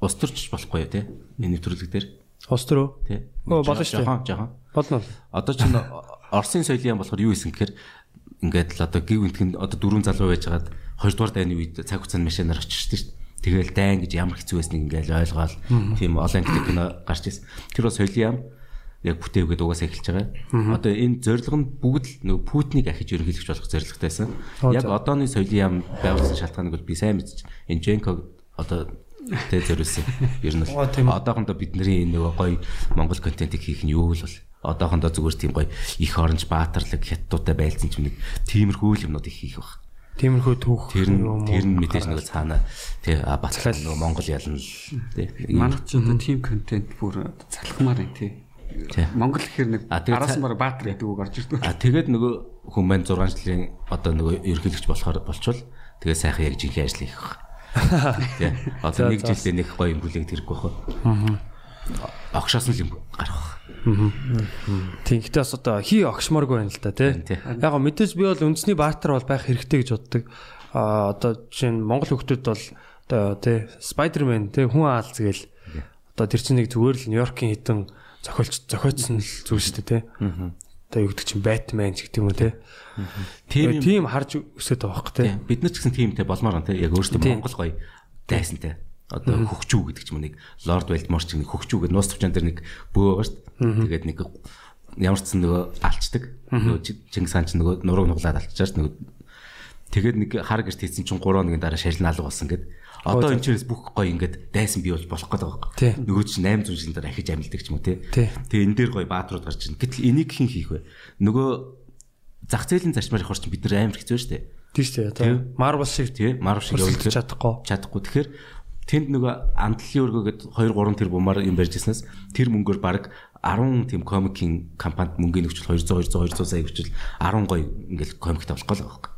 ус төрч болохгүй тий. Энэ нэвтрүүлэг дээр ус төрөө тий. Оо, болно шүү дээ. Жохон жохон. Болно Одоо чинь Оросын соёлын яам болохоор юу исэн гэхээр ингээд л одоо гів энтгэн одоо дөрвөн залуу байжгаад хоёрдугаар дайны үед цаг хугацаанд машинаар очиж штеп. Тэгэл дайн гэж ямар хэцүү байсныг ингээд ойлгоод тийм олон англи кино гарч ирсэн. Тэр бол соёлын яам яг бүтээвгээд угаасаа эхэлж байгаа. Одоо энэ зорилго нь бүгд л нөгөө Путиныг ахиж ерөнхийлөгч болох зорилготойсэн. Яг одооны соёлын яам байгуулсан шалтгааныг бол би сайн мэдчих. Энэ Женко одоо тэ зориулсан. Ер нь тийм одоохондоо бидний энэ нөгөө гоё Монгол контентыг хийх нь юу л бол одоохондоо зүгээр тийм гоё их оронж баатарлаг хятадтай байлцсан ч юм нэг тиймэрхүү юмнууд их хийх баг. тиймэрхүү түүх Тэр нь тэр нь мэдээж нөгөө цаана тий батлал нөгөө Монгол ялна л тий. Манайх ч одоо team content бүр залхмаар юм тий. Монгол гэхэр нэг А, тэгээ араас ца- маар баатар гэдэг үг орж ирдэг. А тэгээд нөгөө хүн маань 6 жилийн одоо нөгөө ерөнхийлөгч болохоор болчвол тэгээд сайхан яг жинхэнэ ажил хийх баг. Тий. Одоо нэг жилдээ нэг гоё юм бүлээгд хэрэггүй бах. Аа. Огшоос нь л юм гарах. Тийм гэхдээ бас одоо хий огшмооргүй байна л да тий. Яг мэдээж би бол үндэсний баатар бол байх хэрэгтэй гэж боддог. Аа одоо жишээ нь Монгол хүмүүс бол одоо тий Spider-Man тий хүн аалз гээл одоо тэр чинь нэг зүгээр л Нью-Йоркийн хитэн зохиолч зохиоцсон л зүйл шүү дээ тий. Одоо юу гэдэг чинь Batman ч гэдэг юм уу тий. Тийм Тийм харж өсөд байгаа тий. Тийм. Бид нар ч гэсэн тиймтэй болмоор байна те. Яг өөртөө. Монгол гоё дайсантай. Одоо хөгчүү гэдэг ч юм нэг Лорд Вальдмор ч нэг хөгчүү гэдэг нуус төвчөн дээр нэг бөө байгаа шүү дээ. Тэгээд нэг ямар ч сан нөгөө алчдаг. Нөгөө Чи- Чингис хаан ч нөгөө нурууг нуглаад ч нөгөө тэгээд нэг хар гэрт хийсэн чинь 3 хоногийн дараа шарил алга болсон гэд. Одоо энэ ч бүх гоё ингээд дайсан бий болж болох гэдэг байгаа байхгүй. Нөгөө чинь 800 жилийн дараа ахиж амьддаг ч юм уу. Тий. Тэгээ энэ дээр гоё баатрууд гарч ирнэ. Гэтэл энийг хэн хийх вэ? Нөгөө зах зээлийн зарчмаар явахаар чинь бид нар амар хэцүү шүү дээ. Тийм шүү дээ. Одоо Marvel шиг тий Марв шиг явуулах чадахгүй. чадахгүй. Тэгэхээр тэнд нөгөө амтлын өргөөгээд 2 3 тэр бумаар юм барьж ирснээс тэр мөнгөөр баг 10 тийм комикийн компанид мөнгөний нөхцөл 200 200 200 сая гэвчил 10 гоё ингээл комик тавлах гол байгаа.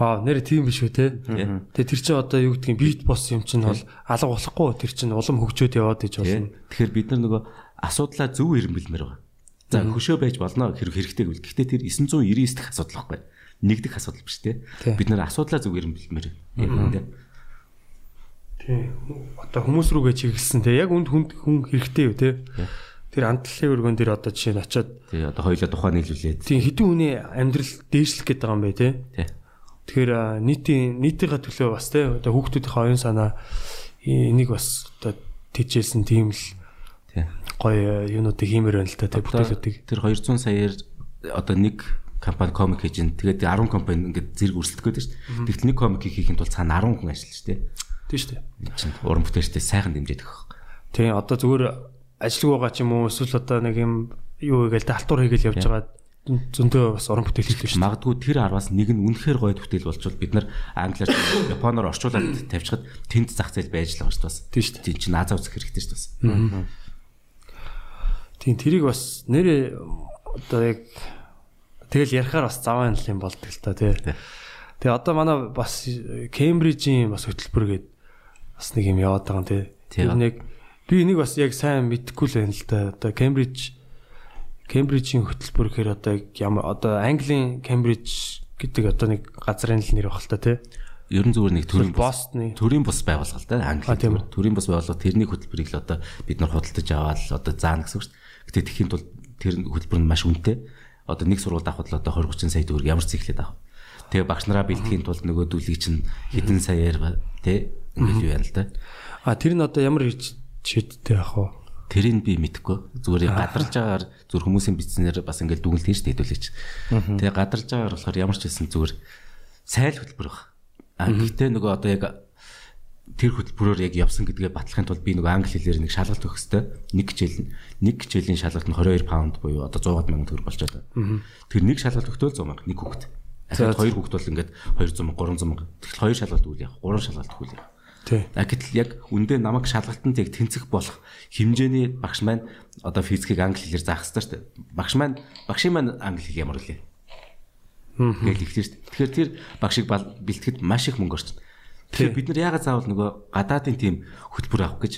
Аа нэр тийм биш үү те. Тий. Тэгээ тэр чинь одоо юу гэдгийг бит бос юм чинь бол алга болохгүй тэр чинь улам хөгжөөд яваад иж Тий. болно. Тэгэхээр бид нар нөгөө асуудлаа зөв ирэмбэлмээр байгаа. За хөшөө байж болно хэрэг хэрэгтэй гэвэл гэхдээ тэр 999 дэх асуудал байхгүй. Нэг дэх асуудал биш те. Тий. Бид нар асуудлаа зөв ирэмбэлмээр юм те. Тий. Одоо хүмүүс рүүгээ чиглэсэн те. Яг үнд хүнд хүн хэрэгтэй юу те. Тэр амтлын өргөн дээр одоо жишээ нь очиод Тий одоо хоёлаа тухайн нийлүүлээд тийм хэдэн хүний амьдрал дээшлэх гээд байгаа юм бэ те. тий. Тэгэхээр нийтийн нийтийн төлөө бас те одоо хүүхдүүдийн оюун санаа энийг бас одоо тижээсэн тийм л гоё юунуудыг хиймээр байна л да те бүтээлүүдийг. тэр 200 саяар одоо нэг компани комик хийж ин тэгээд 10 компани ингээд зэрэг өрсөлдөх гэдэг шүү дээ. Тэгтэл нэг комик хийхин тулд цаана 10 хүн ажиллаж шүү дээ. Тийм шүү дээ. Уран бүтээлчтэй сайхан дэмжиж өгөх. Тийм одоо зүгээр ажилгүй байгаа ч юм уу эсвэл одоо нэг юм юу гээл талтур хийгээл явж байгаа зөндөө бас уран бүтээл хийдэг шүү. Магадгүй тэр 10-аас нэг нь үнэхээр гоё бүтээл болчвол бид нар англиар японоор орчуулад тавьчихад тэнд зах зээл байж л байгаа шүү бас. Тийм шүү. Тийм чинь наазаа үзэх хэрэгтэй шүү бас. Тийм тэрийг бас нэрээ одоо яг тэгэл ярихаар бас заваа юм болдог л та тий. Тэгээ одоо манай бас Кембрижийн бас хөтөлбөр гээд бас нэг юм яваад байгаа юм тий. Тэр нэг би энийг бас яг сайн мэдэхгүй л байна л да. Одоо Кембриж Кембрижийн хөтөлбөр гэхээр одоо ямар одоо Английн Кембриж гэдэг одоо нэг газрын л нэр баг л та тий. Ер нь зүгээр нэг төрийн бус Бостны төрийн бус байгууллага да англи төрийн бус байгууллага тэрний хөтөлбөрийг л одоо бид нар худалдаж аваад одоо заана гэсэн үг шүү дээ. Гэтэ тэхийн тулд тэр хөтөлбөр нь маш үнэтэй. Одоо нэг сургуульд авахд л одоо 20 30 сая төгрөг ямар ч зэхлээд авах. Тэгээ багш нараа бэлтгэхийн тулд нөгөө дүүлгийг чинь хэдэн саяар тий ингээл юу яана л да. А тэр нь одоо ямар шийдтэй ах вэ? Тэрийг би мэдэхгүй. Зүгээр гадарч байгаагаар зүр хүмүүсийн бичснээр бас ингээл дүгнэлт хийж хэдүүлээч. Тэгээ гадарч байгаагаар болохоор ямар ч байсан зүгээр сайл хөтөлбөр баг. А гэхдээ нөгөө одоо яг тэр хөтөлбөрөөр яг явсан гэдгээ батлахын тулд би нөгөө англи хэлээр нэг шалгалт өгөх хэрэгтэй. Нэг хичээл нэг хичээлийн шалгалт нь 22 паунд буюу одоо 100 мянган төгрөг болчиход байна. Тэр нэг шалгалт өгтөл 100 мянга нэг хүүхэд. Тэгэхээр хоёр хүүхэд бол ингээд 200 мянга 300 мянга. Тэгэхээр хоёр шалгалт үйл яг гурван шалгалт үйл яг. А гэтэл яг үндэ намайг шалгалтанд яг тэнцэх болох хэмжээний багш маань одоо физикийг англи хэлээр заах хэрэгтэй шүү дээ. Багш маань багшийн маань англи хэл ямар вэ? Гэл ихлээ шүү дээ. Тэгэхээр тэр багшийг бэлтгэхэд маш их мөнгө орчихно. Тэгэхээр бид нар яагаад заавал нөгөө гадаадын тим хөтөлбөр авах гэж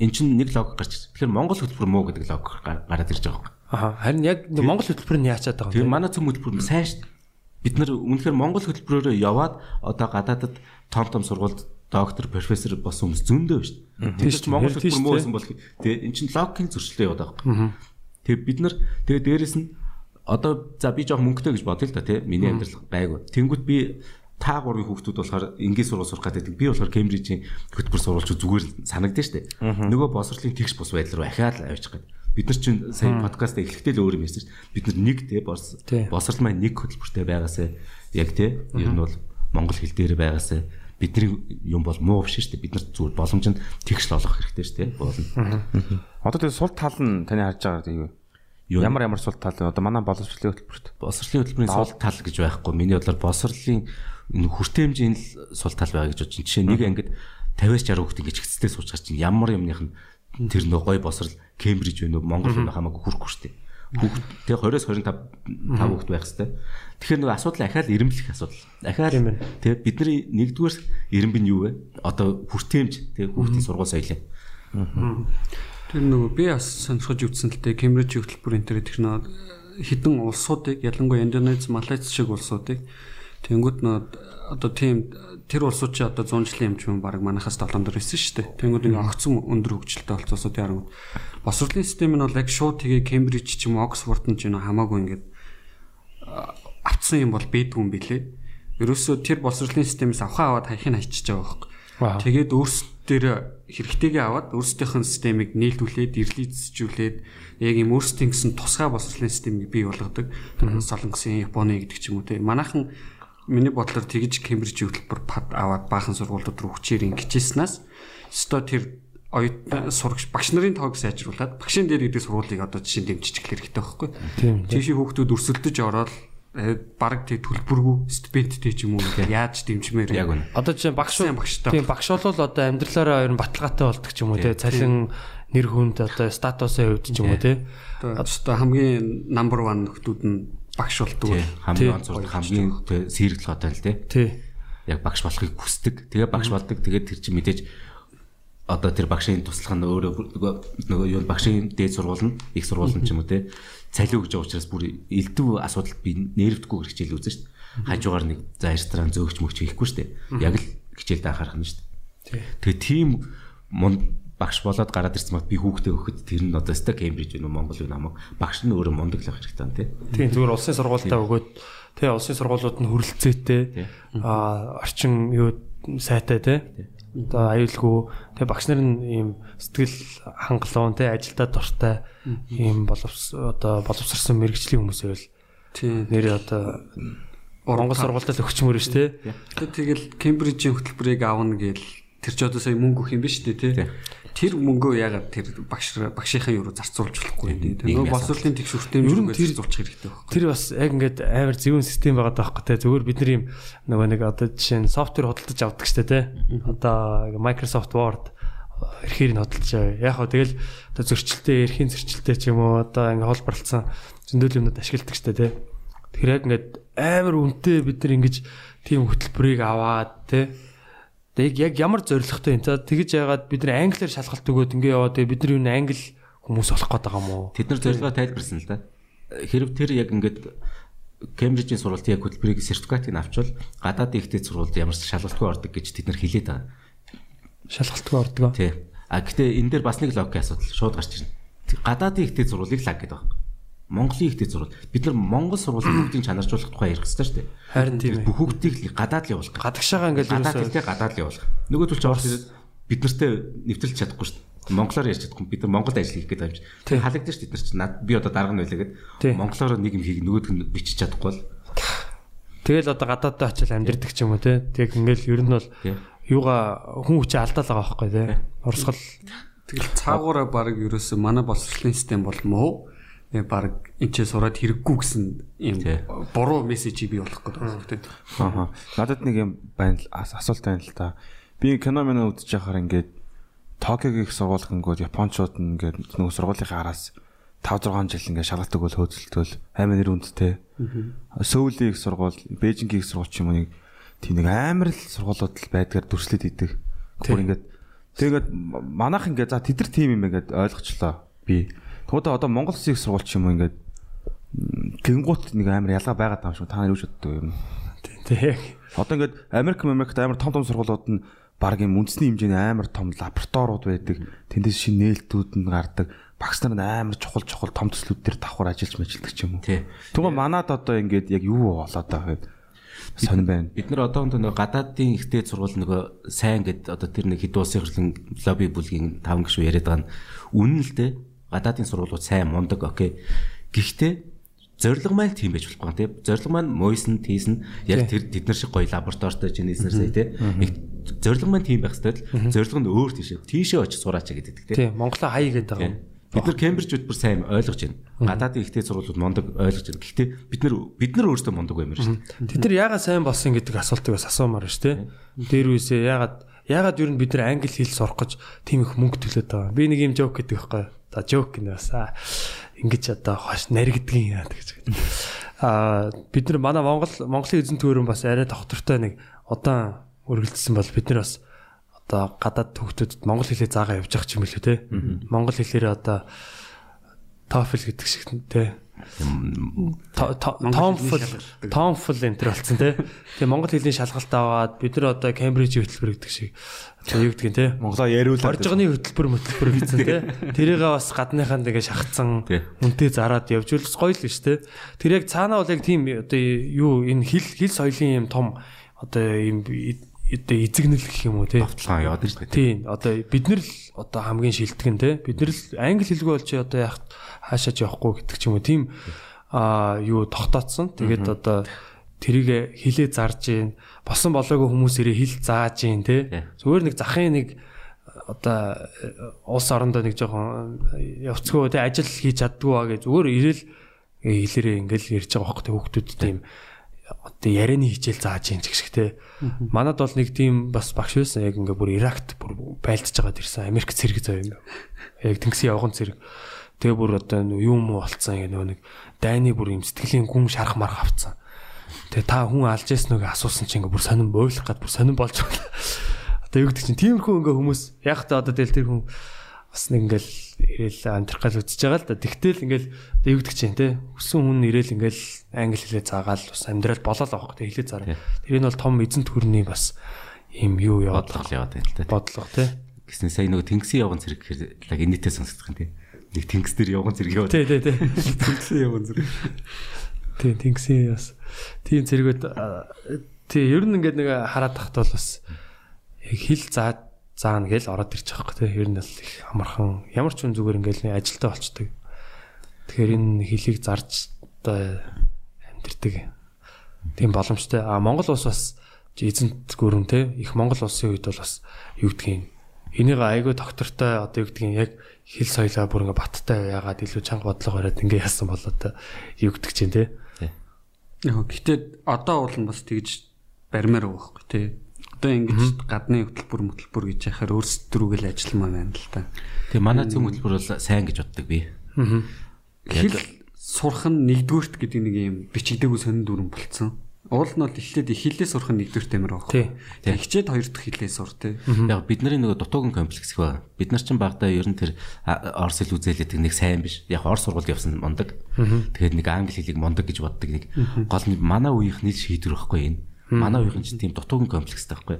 эн чинь нэг логик гарч. Тэгэхээр Монгол хөтөлбөр муу гэдэг логик гар- гараад ирж байгаа юм. Аха харин яг Монгол хөтөлбөр нь яачаад байгаа Тэр юм бэ? манай цөм хөтөлбөр нь сайн шүү дээ. Бид нар үнэхээр Монгол хөтөлбөрөөрөө яваад одоо гадаадад том том сургуульд доктор, профессор болсон хүмүүс зөндөө шүү дээ. Тэр чинь Монгол хөтөлбөр муу байсан бол тэгээ эн чинь логикийн зөрчилтэй яваад байгаа юм. Тэгээ бид нар тэгээ дээрэс нь одоо за би жоох мөнгөтэй гэж бодъё л да тий. Миний амьдрал байгуу. Тэнгүүт би та гурвын хүүхдүүд болохоор ингийн сургууль сурах гэдэг. Би болохоор Кембрижийн хөтөлбөр сурвалж зүгээр санагдсан шүү дээ. Нөгөө босрлын тэгш бус байдал руу ахаад л авчих гээд. Бид нар чинь сая подкаст эхлэхдээ л өөр юм ярьсан шүү дээ. Бид нар нэг Тий. босрал маань нэг хөтөлбөртэй байгаасаа яг тий ер нь бол монгол хэл дээр байгаасаа бидний юм бол муу биш шүү дээ. Бид нар зүгээр боломжинд тэгш л олох хэрэгтэй шүү дээ. Болно. Одоо тэгээ сул тал нь таны харж байгаа юу? Ямар ямар сул тал вэ? Одоо манай боловсролын хөтөлбөрт. Босрлын хөтөлбөрийн сул тал гэж байхгүй. Миний бодлоор энэ хүртээмжийн л сул тал байгаа гэж бодож байна. Жишээ нь нэг ангид 50-60 хүүхд ингэж хэцтэй сууж байгаа чинь ямар юмных нь тэр нөө гой босрал Кембриж вэ нөө Монгол вэ хамаагүй шүү дээ. Хүүхд тэгээ 20-оос 25 5 хүүхд байх хэвээр. Тэгэхээр нөгөө асуудал ахаал ирэмблэх асуудал. Ахаал тэгээ бидний нэгдүгээр ирэмб нь юу вэ? Одоо хүртээмж тэгээ хүүхдийн сургууль соёлын. Тэр нөгөө би бас сонирхож үзсэн л дээ Кембриж хөтөлбөр энэ төр техноо хідэн улсуудыг ялангуяа Индонез, Малайз шиг улсуудыг тэнгууд нөө одоо тийм тэр улсууд чи одоо 100 жилийн юм ч юм баг манахаас 7 дор исэн шүү дээ. Тэнгууд ингээ огцон өндөр хөгжилтэй болцоосоо тийм босрлын систем нь бол яг шууд тэгээ Кембриж ч юм уу Оксфорд нь ч юм хамаагүй ингээд авцсан юм бол бийдгүй юм билэ. Ерөөсөө тэр боловсролын системээс авахаа аваад хайхыг хайчиж байгаа байхгүй. Тэгээд өөрсдөө хэрэгтэйгээ аваад өөрсдийнх нь системийг нийлүүлээд, ирлийцжүүлээд яг юм өөрсдийн гэсэн тусгай боловсролын системийг бий болгодог. Солонгосын, Японы гэдэг ч юм уу те. Манайхан миний бодлоор тэгж Кембриж хөтөлбөр пад аваад баахан сургуулиуд руу хүчээр ингэжсэнээс өстой тэр оюутан сурагч багш нарын тоог сайжруулад багшийн дээр гэдэг сургуулийг одоо жишээ дэмжиж эхлэх хэрэгтэй байхгүй. Тийм. Тийшээ хүүхдүүд өрсөлдөж ороод э, баг тэг төлбөргүй стипендтэй ч юм уу яаж дэмжмээр Яг үнэ. Одоо жишээ багш багштай. Тийм багш бол одоо амьдралаараа ер нь баталгаатай болдог ч юм уу те цалин нэр хүнд одоо статусын хувьд ч юм уу те одоо хамгийн number 1 нөхдүүд нь багш болдог. Тий, хамгийн онцгой хамгийн сэргэл хотой л тий. Яг багш болохыг хүсдэг. Тэгээ багш болдог. Тэгээд тэр чинь мэдээж одоо тэр багшийн туслах нь өөрөө нөгөө нөгөө юу багшийн дээд сургууль нь их сургууль нь ч юм уу те цалин өгж байгаа учраас бүр элдв асуудал би нэрвдэггүй хичээл үзэн шүү дээ. Хажуугаар нэг за ресторан зөөгч мөгч хийхгүй шүү дээ. Яг л хичээлд анхаарах нь шүү дээ. Тэгээ тийм мунд багш болоод гараад ирсэн мат би хүүхдээ өгөхөд тэр нь одоо ста Кембриж вэ Монгол вэ намайг багш нь өөрөө мундаглах хэрэгтэй юм тий. тийм зүгээр улсын сургуультай өгөөд тий улсын сургуулиуд нь хүрэлцээтэй а орчин юу сайтай тий одоо аюулгүй тий багш нар нь ийм сэтгэл хангалуун тий ажилдаа дуртай ийм боловс одоо боловсрсан мэрэгжлийн хүмүүс байвал Тийм. нэрээ одоо Монгол сургуультай л өгчмөр шүү тий тэгэл Кембрижийн хөтөлбөрийг авна гээл Тэр ч одоо сая мөнгө өгөх юм биш үү Тий. Тэр мөнгөө ягаад тэр багш багшийнхаа юу зарцуулж болохгүй дээ. Нийгмийн Нөгөө боловсролын тэгшүүртэй мөнгөө тэр- зарцуулах хэрэгтэй байхгүй. Тэр бас яг ингээд амар зөвүүн систем байгаа даахгүй те. Зүгээр бид нар юм нөгөө нэг одоо жишээ нь софтвер хөдөлж авдаг штэ те. Одоо Microsoft Word эрхээр нь хөдөлж байгаа. Яг хөө тэгэл одоо зөрчилтэй, эрхийн зөрчилтэй ч юм уу одоо ингээд холборлцсон зөндөл юмнууд ашигладаг штэ те. Тэгэхээр яг ингээд амар үнэтэй бид нар ингэж тийм хөтөлбөрийг аваад те. Тэг яг ямар зоригтой юм. За тэгэж яагаад бид нар англиар шалгалт өгөөд ингээ яваа тэгээ бид нар юу н англи хүмүүс болох гээд байгаа юм уу? Тэд нар зорилгоо тайлбарсан л да. Хэрв тэр яг ингээд Кембрижийн сургалтын яг хөтөлбөрийн сертификатыг авчвал гадаадын ихтэй сургуульд ямар ч шалгалтгүй ордог гэж тэд нар хэлээд байгаа. Шалгалтгүй ордог. Тий. А гэтээ энэ дээр бас нэг логикийн асуудал шууд гарч ирнэ. Гадаадын ихтэй сургуулийг лаг гэдэг байна. Монголын ихтэй сургууль. Бид нар Монгол сургуулийн бүгдийг чанаржуулах тухай ярих хэрэгтэй шүү дээ. Харин тийм ээ. Бүхэгдийг гадаад л явуулах. Гадагшаага ингээл ерөөсөө гадаад л явуулах. Нөгөө төл ч орж ирээд бид нартэй нэвтрэлж чадахгүй шүү дээ. Монголоор ярьж чадахгүй. Бид нар Монголд ажил хийх гэдэг юм чи. Халагдаж шүү дээ. Бид нар чи над би одоо дарга нь байлаа гэд монголоор нэг юм хийх нөгөөдг нь бичиж чадахгүй бол Тэгэл одоо гадаадд очил амьдэрдэг ч юм уу те. Тэг ингээл ер нь бол юугаа хүн хүчээ алдаал байгаа байхгүй те. Урсгал Тэгэл цаагаараа баг ерөөсөө манай боловсролын систем бол Тэгээ баг энэ сураад хэрэггүй гэсэн юм буруу мессежийг бий болох гэдэг байна тийм. Аа. Надад нэг юм байна л ас- асуулт байна л да. Би кино мэнэ үзэж байхаар ингээд Токиогийн их сургуулингууд Япончууд ингээд нөгөө сургуулийнхаа араас 5 6 жил ингээд шалгалт өгөөл хөөцөлтөөл аймаа нэр үндтэй. Сөүлийн их сургууль, Бээжингийн их сургууль ч юм уу нэг тийм нэг амар л сургуулиуд л байдгаар дүрслээд идэг. Гүр ингээд тэгээд манайх ингээд за тэд нар тийм юм ингээд ойлгочлоо би. Тэгвэл одоо Монгол Улсын их сургууль ч юм уу ингээд гингуут нэг амар ялгаа байгаад байгаа юм шиг та нар юу ч боддог юм. тэг. Одоо ингээд Америк Америкт амар том том сургуулиуд нь баг юм үндэсний хэмжээний амар том лабораториуд байдаг. Тэндээс шин нээлтүүд нь гардаг. Багш нар нь амар чухал чухал том төслүүд дээр давхар ажиллаж мэжилдэг ч юм уу. Тий. Тэгвэл манад одоо ингээд яг юу болоод байгаа гэд сонирн байна. Бид нар одоохондоо нөгөө гадаадын ихтэй сургууль нөгөө сайн гэд одоо тэр нэг хэд улсын хурлын лобби бүлгийн таван гишүү яриад байгаа нь үнэн л дээ. Гадаадын сургуулиуд сайн мундаг окей. Гэхдээ зориг маань тийм байж болохгүй тийм. Зориг маань мойсон тийсэн яг тэр тэд нар шиг гоё лабораторитой жинэснэр сая тийм. Их зориг маань тийм байх хэрэгтэй л зориг нь өөр тийшээ. Тийшээ очиж сураач гэдэг тийм. Тий, Монголоо хай гэдэг юм. Бид нар Кембрижүүд бүр сайн ойлгож байна. Гадаадын ихтэй сургуулиуд мундаг ойлгож байна. Гэхдээ бид нар бид нар өөрсдөө мундаг баймар шүү дээ. Тэд нар яагаад сайн болсон гэдэг асуултыг бас асуумаар шүү те. Дээр үсээ яагаад яагаад ер нь бид нар англи хэл сурах гэж тийм их мөнгө төлөөд байгаа. Би нэг юм жоок гэдэг байхгүй. За жоок гэнэ бас ингэж одоо хош наригдгийн яа гэж. Аа бид нар манай Монгол Монголын эзэн төрөн бас арай доктортой нэг удаан үргэлжлсэн бол бид нар бас одоо гадаад төвхтөд монгол хэлээ заагаа явж байгаа ч юм билүү те. Монгол хэлээр одоо TOEFL гэдэг шиг те. Томфл томфл энэ төр болсон те. Тэгээ монгол хэлний шалгалт аваад бид нар одоо Кембрижийн хөтөлбөр гэдэг шиг одоо юу гэдгийг те. Монголоо яриулаад Оржигны хөтөлбөр хөтөлбөр гэсэн те. Тэрийгээ бас гадныхаа тэгээ шахацсан Тий. үнтэй зараад явж үлс гоё л биш те. Тэр яг цаанаа бол яг тийм одоо юу энэ хэл хэл соёлын юм том одоо юм одоо эзэгнэл гэх юм уу те. Тавталгаан яваад байна шүү дээ. Тийм одоо бид нар л одоо хамгийн шилтгэн те бид нар л англи хэлгүй бол чи одоо яах хаашаач явахгүй гэдэг ч юм уу. Тийм а юу тогтооцсон тэгээд одоо тэрийг хилээ зарж гин босон болоогүй хүмүүс ирээ хил зааж гин Тий. зүгээр нэг захын нэг одоо улс орондоо нэг жоохон явцгүй те ажил хийж чаддгүй ба гэж зүгээр ирээл хэлээрээ ингээл ярьж байгаа байхгүй те хүүхдүүд тийм одоо ярианы хичээл зааж ч гэх шиг те манад бол нэг тийм бас багш байсан. Яг ингээ бүр Иракт бүр байлдаж байгаа тэрсэн. Америк цэрэг зав юм. Яг тэнгисийн явган цэрэг. Тэгээ бүр одоо юм уу болцсон ингээ нөгөө нэг дайны бүр юм сэтгэлийн гүн шарах марх авцсан. Тэгээ та хүн алж ясныг асуусан чинь ингээ бүр сонирн бойлох гад бүр сонирн болж байна. Одоо юу гэдэг чинь? Тиймэрхүү ингээ хүмүүс. Яг та одоо тэл тэр хүн бас нэг ингээл ирээл амьдрах гал үзэж байгаа л да. Тэгтэл ингээл одоо юу гэдэг чинь те. Өссөн хүн ирээл ингээл англи хэлээ заагаал бас амьдрал болоо л авах те. Хэлээ зараа. Тэр энэ бол том эзэн төрний бас юм юу яваад яваад байна л да. бодлого те. Гэсэн сая нөгөө тэнгисийн явган зэрэг гэхээр лаг инээтэй сонсогдох юм тий. Нэг тэнгис дээр явган зэрэг яваад. Тий, тий, тий. Тэгсэн яваа зүр. Тий, тэнгисийн бас тийм зэрэгүүд тий ер нь ингээд нэг хараад тахт бол бас яг хэл заа заана гээл ороод ирчих واخ гэх юм. Ер нь л их амархан ямар ч үн зүгээр ингээл ажилтаа болчдөг. Тэгэхээр энэ хөлийг зарж одоо амьдртаг. Тийм боломжтой. А Монгол улс бас эзэнт гүрэн те их Монгол улсын үед бол бас юу гэдгийг энийг айгүй доктортой одоо юу гэдгийг яг хэл соёлоо бүр ингээ баттай яагаад илүү чанга бодлого бариад ингээ яасан болоо та юу гэдэг чинь те. Яг гэхдээ одоо бол бас тэгж барьмаар байгаа байхгүй те Одоо ингэж гадны хөтөлбөр хөтөлбөр гэж яхаар өөрсдөрөө л ажилламаа байна л та. Тэгээ манай зөв хөтөлбөр бол сайн гэж боддог би. Хэл сурах нь нэгдүгürt гэдэг нэг юм бичигдээгүй сонин дүрэн болцсон. Уул нь бол эхлээд хилээ сурах нь нэгдүгürt амир байгаа. Тий. Тэг хичээд хоёр дахь хилээ сур тий. Яг бидний нөгөө дутуугийн комплекс их байна. Бид нар чинь багада ер нь тэр орс хэл үзээлээд нэг сайн биш. Яг орс сургууль явсан мондөг. Тэгээд нэг англи хэлийг мондөг гэж боддог нэг гол нь манай үеийнх нь шийдвэр байхгүй энэ. Манай үеийнх чинь тийм дутуугийн комплекстэй байхгүй.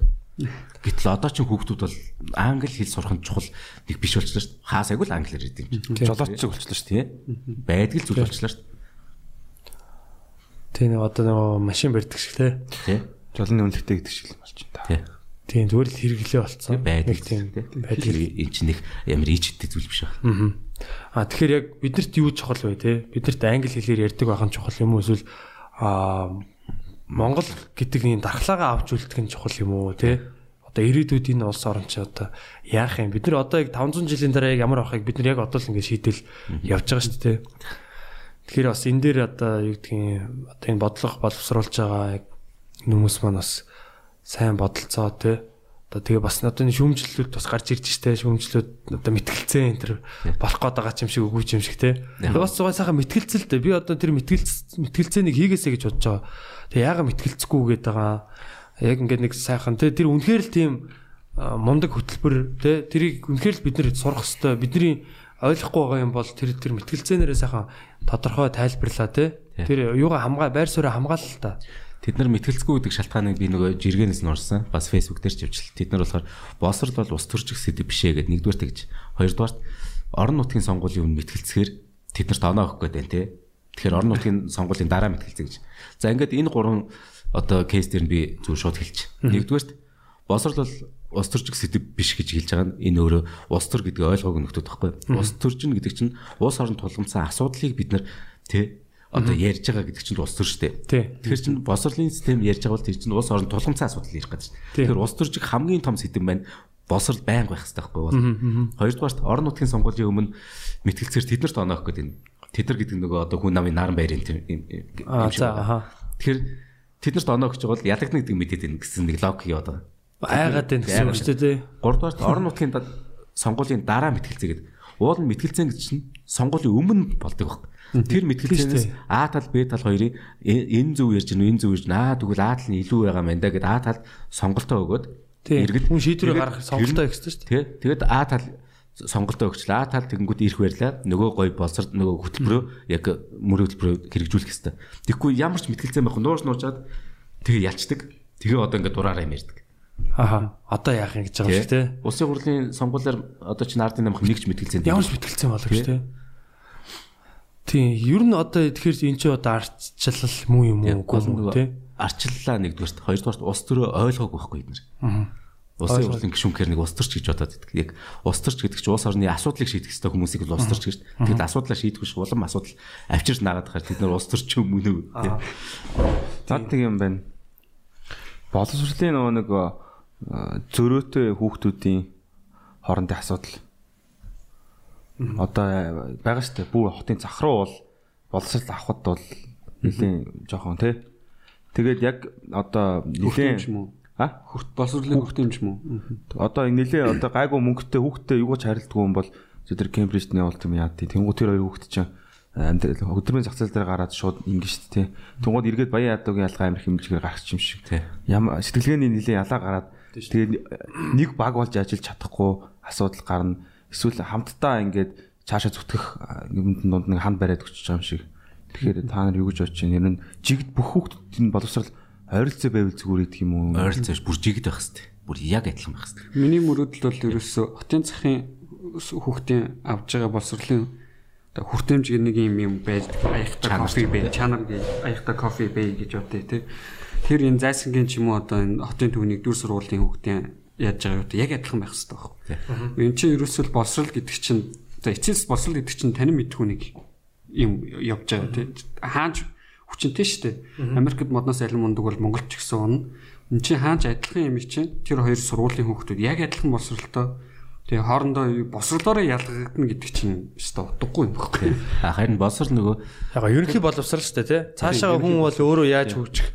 Гэтэл одоо ч хүүхдүүд бол англи хэл сурах нь чухал нэг биш болчихлоо шүү дээ. Хаасайг л англиар хэлдэг юм чинь. Жолооч шиг болчихлоо шүү дээ. Байдаг л зүйл болчихлоо шүү Тий нэг одоо нөгөө машин барьдаг шиг те. дээ. Жолны үнэлгээтэй гэдэг шиг л болж байна та. Тий. Тийм зүгээр л хэрэглээ болцсон. Байдаг тийм байдаг. Энэ чинь нэг ямар ичтэй зүйл биш байна. Аа тэгэхээр яг биднэрт юу чухал вэ те? Биднэрт англи хэлээр ярьдаг байх нь чухал юм уу эсвэл аа Монгол гэдэг энэ дархлаагаа авч үлдэх нь чухал юм уу те? Одоо ирээдүйд энэ улс орн чи одоо яах юм? Бид нар одоо яг 500 жилийн дараа ямар байхыг бид нар яг одоо л ингэ шийдэл явж байгаа шүү дээ. Тэгэхээр бас энэ дээр одоо юу гэдгийг одоо энэ бодлого боловсруулж байгаа яг хүмүүс маань бас сайн бодолцоо те. Одоо тэгээ бас одоо энэ шүүмжлэлүүд бас гарч ирж штэ шүүмжлэлүүд одоо мэтгэлцээ энэ төр болох гээд байгаа юм шиг үгүй юм шиг те. Тэгээ бас зугай сайхан мэтгэлцэлтэй. Би одоо тэр мэтгэлц мэтгэлцээнийг хийгээсэй гэж бодож байгаа. Тэгээ яага мэтгэлцэхгүй гээд байгаа. Яг ингээд нэг сайхан те тэр үнэхээр л тийм мундаг хөтөлбөр те тэрийг үнэхээр л бид нэр сурах хэвээр бидний ойлгохгүй байгаа юм бол тэр тэр мэтгэлцээнээрээ сайхан тодорхой тайлбарлаа те тэр юугаа хамгаа байр суурь хамгаалал та Тэд нар мэтгэлцгүй гэдэг шалтгааныг би нөгөө жиргэнээс нь урсан. Бас Facebook дээр ч явуулчихлаа. Тэд нар болохоор босрол бол ус төрчих сэдв бишээ гэдэг нэгдүгээр тэгж. Хоёрдугаар орон нутгийн сонгуулийн өмнө мэтгэлцэхээр тэд нарт оноо өгөх гээд байна те. Тэгэхээр орон нутгийн сонгуулийн дараа мэтгэлцээ гэж. За ингээд энэ гурван одоо кейс дээр нь би зөв шууд хэлчих. Нэгдүгээрт босрол бол ус төрчих сэдв биш гэж хэлж байгаа нь энэ өөрөө ус төр гэдэг ойлгоог нөхдөд байхгүй. Ус төржин гэдэг чинь ус орон тулгамдсан асуудлыг бид нар те одоо ярьж байгаа гэдэг чинь ус төр шүү дээ. Тэгэхээр чинь босрлын систем ярьж байгаа бол тэр чинь ус орон тулгамдсан асуудал ярих гэдэг чинь. Тэгэхээр ус төржиг хамгийн том сэдэв байна. Босрал байнга байх хэрэгтэй байхгүй бол. Хоёрдугаарт орон нутгийн сонгуулийн өмнө мэтгэлцээр тэднэрт оноо өгөх гэдэг энэ. Тэдэр гэдэг нөгөө одоо хүн намын наран байрын юм юм аа за аха Тэгэхээр тэднэрт оноо өгч байгаа бол ядагна гэдэг мэдээд байна гэсэн нэг логик яваад байгаа. айгаад байна гэсэн үг шүү дээ тий. Гуравдугаарт орон нутгийн сонгуулийн дараа мэтгэлцээ гэдэг. Уул нь мэтгэлцээ гэж чинь сонгуулийн өмнө болдог баг. Тэр мэтгэлцээс А тал Б тал хоёрын э- энэ зөв ярьж гин энэ зөв ярьж гин аа тэгвэл А тал нь илүү байгаа мэн да гэд А тал сонголтоо өгөөд Тий. эргэж- Хүн тэгээд гаргах сонголтоо өгсөн шүү дээ. Тэгээд А тал сонголтоо өгчлээ. Тал тэгэнгүүт ирэх байрлаа. Нөгөө гой болсор нөгөө хөтөлбөрөө яг мөр хөтөлбөрөө хэрэгжүүлэх хэрэгтэй. Тэгэхгүй ямар ч мэтгэлцээ байхгүй нуурч нуурчаад тэгээ ялцдаг. Тэгээ одоо ингээд дураараа юм ярьдаг. Аха одоо яах юм гэж байгаа шүү дээ. Улсын хурлын сонгуулиар одоо чинь ардын намх нэгч мэтгэлцээ. Ямар ч мэтгэлцээ болов шүү дээ. Тийм ер нь одоо тэгэхээр эн чинь одоо ардчлал муу юм уу үгүй юу тий. арчлалаа нэгдүгээрт хоёрдугаарт улс төрөө ойлгоогүй байхгүй бид нар. Улсын хурлын гишүүнхээр нэг улс төрч гэж бодоод байдаг. Яг улс төрч гэдэг чинь улс орны асуудлыг шийдэх хэрэгтэй хүмүүсийг л улс төрч гэж. Тэгэд асуудлаа шийдэх биш улам асуудал авчирч наагаад хахаар бид нар улс төрч юм үнэ үү? Зад нэг юм байна. Боловсролын нөгөө нэг э, зөрөөтэй хүүхдүүдийн хоорондын асуудал. Одоо э, байгаа штэ бүх хотын зах руу бол боловсрол авахд бол нэлийн жоохон тий. Тэгээд яг одоо нэлийн? А? Боловсролын хүүхдийн ч юм уу? Одоо нэлээ одоо гайгүй мөнгөтэй хүүхдтэй юу ч харилдгүй юм бол тэр Кембрижт явуулт юм яа тий. Тэнгуү тэр хоёр хүүхд чинь амьдрал өдрийн зах зээл дээр гараад шууд ингэ шүү дээ. Тэнгууд эргээд баян ядуугийн ялгаа амир хэмжээгээр гаргачих юм шиг. Ямар сэтгэлгээний нэлээ ялаа гараад тэгээд нэг баг болж ажиллаж чадахгүй асуудал гарна. Эсвэл хамтдаа ингээд цаашаа зүтгэх юмд дунд нэг ханд бариад өчөж байгаа юм шиг. Тэгэхээр та нар юу гэж бодож байна? Ер нь жигд бүх хүүхдийн боловсрал ойролцоо байвал зүгээр идэх юм уу? Ойролцоож бүр жигд байх хэрэгтэй. Бүр яг адилхан байх хэрэгтэй. Миний мөрөөдөл бол ерөөсөө хотын захын хүүхдийн авж байгаа боловсролын хүртээмж нэг юм юм байдаг. Аяхта кофе бай, чанар гэж аяхта кофе бай гэж бодъё тий. Тэр энэ зайсангийн ч юм уу одоо энэ хотын төвний дүр сургуулийн хүүхдийн яаж байгаа юу яг адилхан байх хэрэгтэй байхгүй. Энд чинь ерөөсөө боловсрол гэдэг чинь одоо эцэс боловсрол гэдэг чинь танин мэдхүү нэг юм явж байгаа тий. Хааж хүчинтэй шүү дээ. Америкт модноос алин мундаг бол Монголч гэсэн унна. Энд чинь хаач адилхан юм чинь тэр хоёр сургуулийн хүүхдүүд яг адилхан боловсролтой Тэгээ хоорондоо босрлоороо ялгагдана гэдэг чинь өстой утгагүй юм баггүй. А харин боловсрал нөгөө яга ерөнхий боловсрал шүү дээ тий. Цаашаа хүн бол өөрөө яаж хөгжих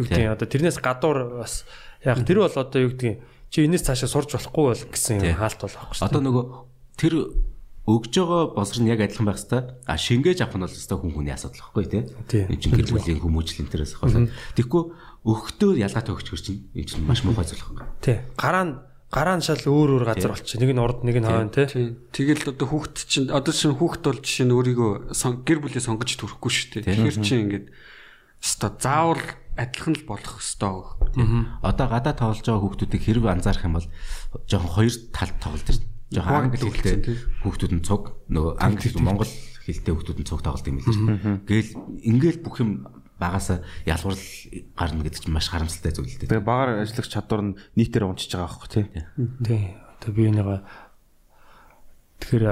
юу гэдэг юм одоо тэрнээс гадуур бас яг тэр бол одоо юу гэдэг чи энэс цаашаа сурж болохгүй бол гэсэн юм хаалт бол авахгүй шүү. одоо нөгөө тэр өгж байгаа боловсрал нь яг адилхан байх хэвээр а шингээж авах нь бол хэвээр хүн хүний асуудал байхгүй тий. Тий. Энд чинь гэр бүлийн хүмүүжил энэ төрөөс хаваа. Тэгэхгүй өгөхдөө ялгаатай өгч хөр чинь энэ чинь маш муухай зүйл байхгүй. Тий. Гараа нь гараа нь шал өөр өөр газар болчих. Нэг нь урд, нэг нь хойно тий. Тийм. Тэгэл одоо хүүхд чинь одоо чинь хүүхд бол жишээ нь өөрийгөө гэр бүлээ сонгож төрөхгүй шүү дээ. Тэгэхээр чинь ингээд өстой заавал адилхан л болох өстой. Одоо гадаа тоглож байгаа хүүхдүүдийг хэрэг анзаарах юм бол жоохон хоёр талд тоглож байна. Жоохон англи хэлтэй хүүхдүүд нь цуг нөгөө англи монгол хэлтэй хүүхдүүд нь цуг тоглож юм л шүү. Гээл ингээл бүх юм багасаа ялгуурл гарна гэдэг чинь маш харамсалтай зүйл л дээ. Тэгээ багаар ажиллах чадвар нь нийтээр унчиж байгаа байхгүй тий. Тий. Одоо би нэг тэгэхээр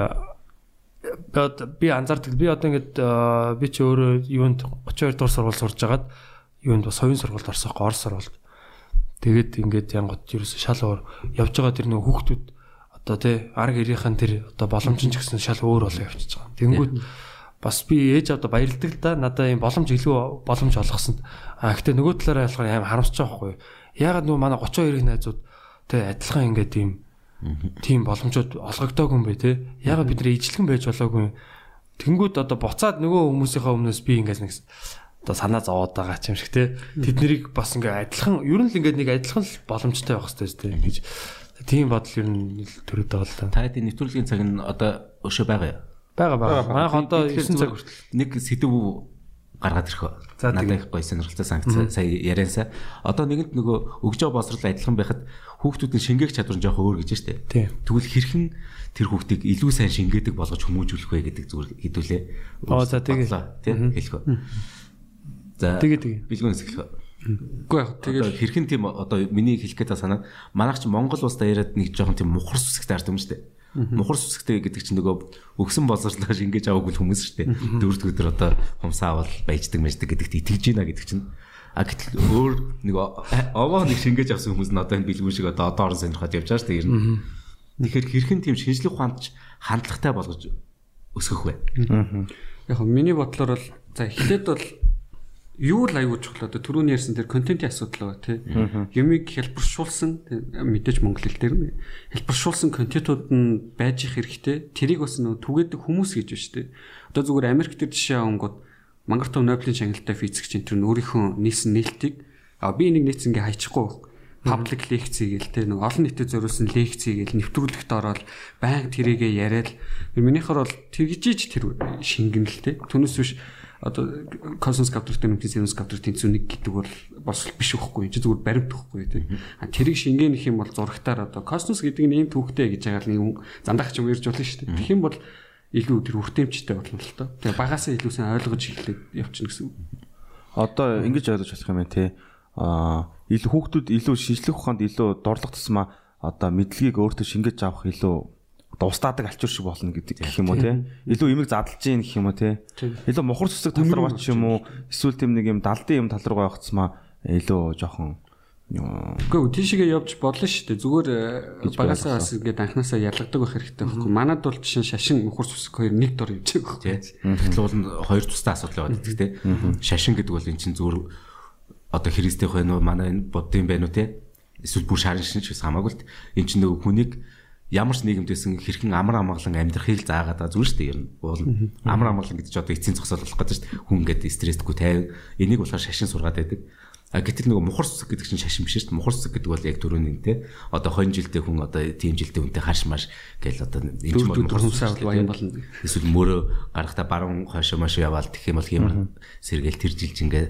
би анзаардаг би одоо ингээд би ч өөрөө юунд 32 дугаар сургууль сурж агаад юунд бас хоёрын сургуульд орсохгүй Орос сургуульд. Тэгээд ингээд янгот ерөөсө шал өөр явж байгаа тэр нэг хүүхдүүд одоо тий арга ирийнхэн тэр одоо боломж нь ч гэсэн шал өөр болоо явчихж байгаа. Тэнгүүд бас би ээж авда баярлдаг л да надаа юм боломж илүү боломж олгосонд. А гэтээ нөгөө талаараа ялахаар аим харамсаж байгаа хгүй ягаад нөгөө манай 32-ийн найзууд тэ адилхан ингээд тийм тийм боломжууд олгогдоогүй юм бэ те ягаад бид нэр ижлэгэн байж болоогүй тэнгүүд одоо буцаад нөгөө хүмүүсийнхээ өмнөөс би ингээд нэг одоо санаа зовоод байгаа ч юм шиг те тэд нарыг бас ингээд адилхан ер нь л ингээд нэг адилхан боломжтой байх хэрэгтэй гэж тийм бодол ер нь төрөд байгаа л да Та хэдийн нэвтрүүлгийн цаг нь одоо өшөө байгаа юу? байгаа байгаа манайх одоо Тэгэхээр 9 цаг зүгээр нэг сэдв гаргаад ирэх. За, Надад их гоё сонирхолтой санкц сая яриансаа. Одоо нэгэнт нөгөө өгж байгаа боловсрал адилхан байхад хүүхдүүдийн шингээх чадвар нь жоохон өөр гэж штэ. Тэгвэл хэрхэн тэр хүүхдийг илүү сайн шингээдэг болгож хүмүүжүүлэх вэ гэдэг зүгээр хэдүүлээ. Оо, за, тэгээ. тийм хэлэх үү. За Тэгээ, тэгээ. Билгүүнээс эхлэх үү. Үгүй яг тэгэл хэрхэн тийм одоо миний хэлэх байгаа санаа манайх ч Монгол улстай яриад нэг жоохон тийм мухар сүсгтэй ард юм шүү дээ. Мухар сүсгтэй гэдэг чинь нөгөө өгсөн боловсрлоо шингээж аваагүй хүмүүс шүү дээ. Дөрөвд өдөр одоо хумсаа авал баяждаг мэждэг гэдэгт итгэж гинэ гэдэг чинь А гэтэл өөр нэг овоо нэг шингээж авсан хүмүүс нь одоо энэ бэлгүүн шиг одоо одоо орон сонирхоод явж байгаа шүү дээ. ер нь. Тэгэхээр хэрхэн тийм шинжлэх ухаанд хандлагатай болгож өсгөх вэ? яг миний бодлоор бол за эхлээд бол юу л аягүй чухал одоо түрүүний ярьсан тэр контентын асуудал байгаа тий. Юмыг хэлбэршүүлсэн мэдээж монгол хэл дээр нь хэлбэршүүлсэн контентууд нь байж их хэрэгтэй. Тэрийг бас нөө түгээдэг хүмүүс гэж байна шүү дээ. Одоо зүгээр Америк дээр жишээ авангууд мангар төв Нобелийн шагналтай физикч энэ тэр нь өөрийнхөө нийсэн нээлтийг а би энийг нийц ингээ хайчихгүй паблик лекц хийгээл те нэг олон нийтэд зориулсан лекц хийгээл нэвтрүүлэгт ороод байнга тэрийгэ яриад. Минийхэр бол тэгжиж тэр шингэнэл те түүнээс биш одоо космос каптортой нүхний синус каптор тэнцүү нэг гэдэг бол болсол биш үхгүй чи зүгээр баримт үхгүй те а тэрийг шингээнэх юм бол зурагтаар одоо космос гэдэг нь ийм түүхтэй гэж байгаа нэг зандах ч юм ярьж болно шүү дээ. Тэгэх юм бол илүү тэр хүртээмжтэй болно л тоо тэгээ багасаа илүү сайн ойлгож эхлэх явчихна гэсэн үг. Одоо ингэж ойлгож болох юм байна те. Аа илүү хүүхдүүд илүү шинжлэх ухаанд илүү дорлох тусмаа одоо мэдлэгийг өөртөө шингээж авах илүү одоо устаадаг алчуур шиг болно гэдэг гэх юм уу те. Илүү имийг задлж гин гэх юм уу те. Илүү мухар цэцэг тал руу бач юм уу эсвэл тэм нэг юм далдын юм тал руу явах тусмаа илүү жоохон Үгүй тийшээгээ явж болно шүү дээ. Зүгээр э, багасаа бас ингээд анханасаа ялгадаг байх хэрэгтэй байхгүй. Манад бол жишээ нь шашин мөхөр сүсэг хоёр нэг дор явж байгаа байхгүй. Гэтэл бол хоёр тустай асуудал байгаа гэдэг тий. Шашин гэдэг бол эн чинь зүгээр одоо христийнх байх уу манай энэ буддын байх уу тий. Эсвэл бүр шарын шин ч гэсэн хамаагүй л эн чинь нөгөө хүнийг ямар ч нийгэмдээсэн хэрхэн амар амгалан амьдрахыг заагаад байгаа зүгээр шүү дээ ер нь. Уул амар амгалан гэдэг чинь одоо эцсийн зогсоол болох гэдэг шүү дээ. Хүн ингээд стрессдэггүй тайв. Энийг болохоор шашин сургаад байдаг. А гэтэл нөгөө мухар цэцэг гэдэг чинь шашин биш шүү дээ. Мухар цэцэг гэдэг бол яг түрүүний те. Одоо 20 жилдээ хүн одоо тийм жилдээ хүнтэй харш маш гээл одоо энэ ч бол хүнсээ бол баян болно. Эсвэл мөрөө гарахта баруун хойшоо машуу яваал гэх юм бол ямар сэргээл тэр жилж ингээ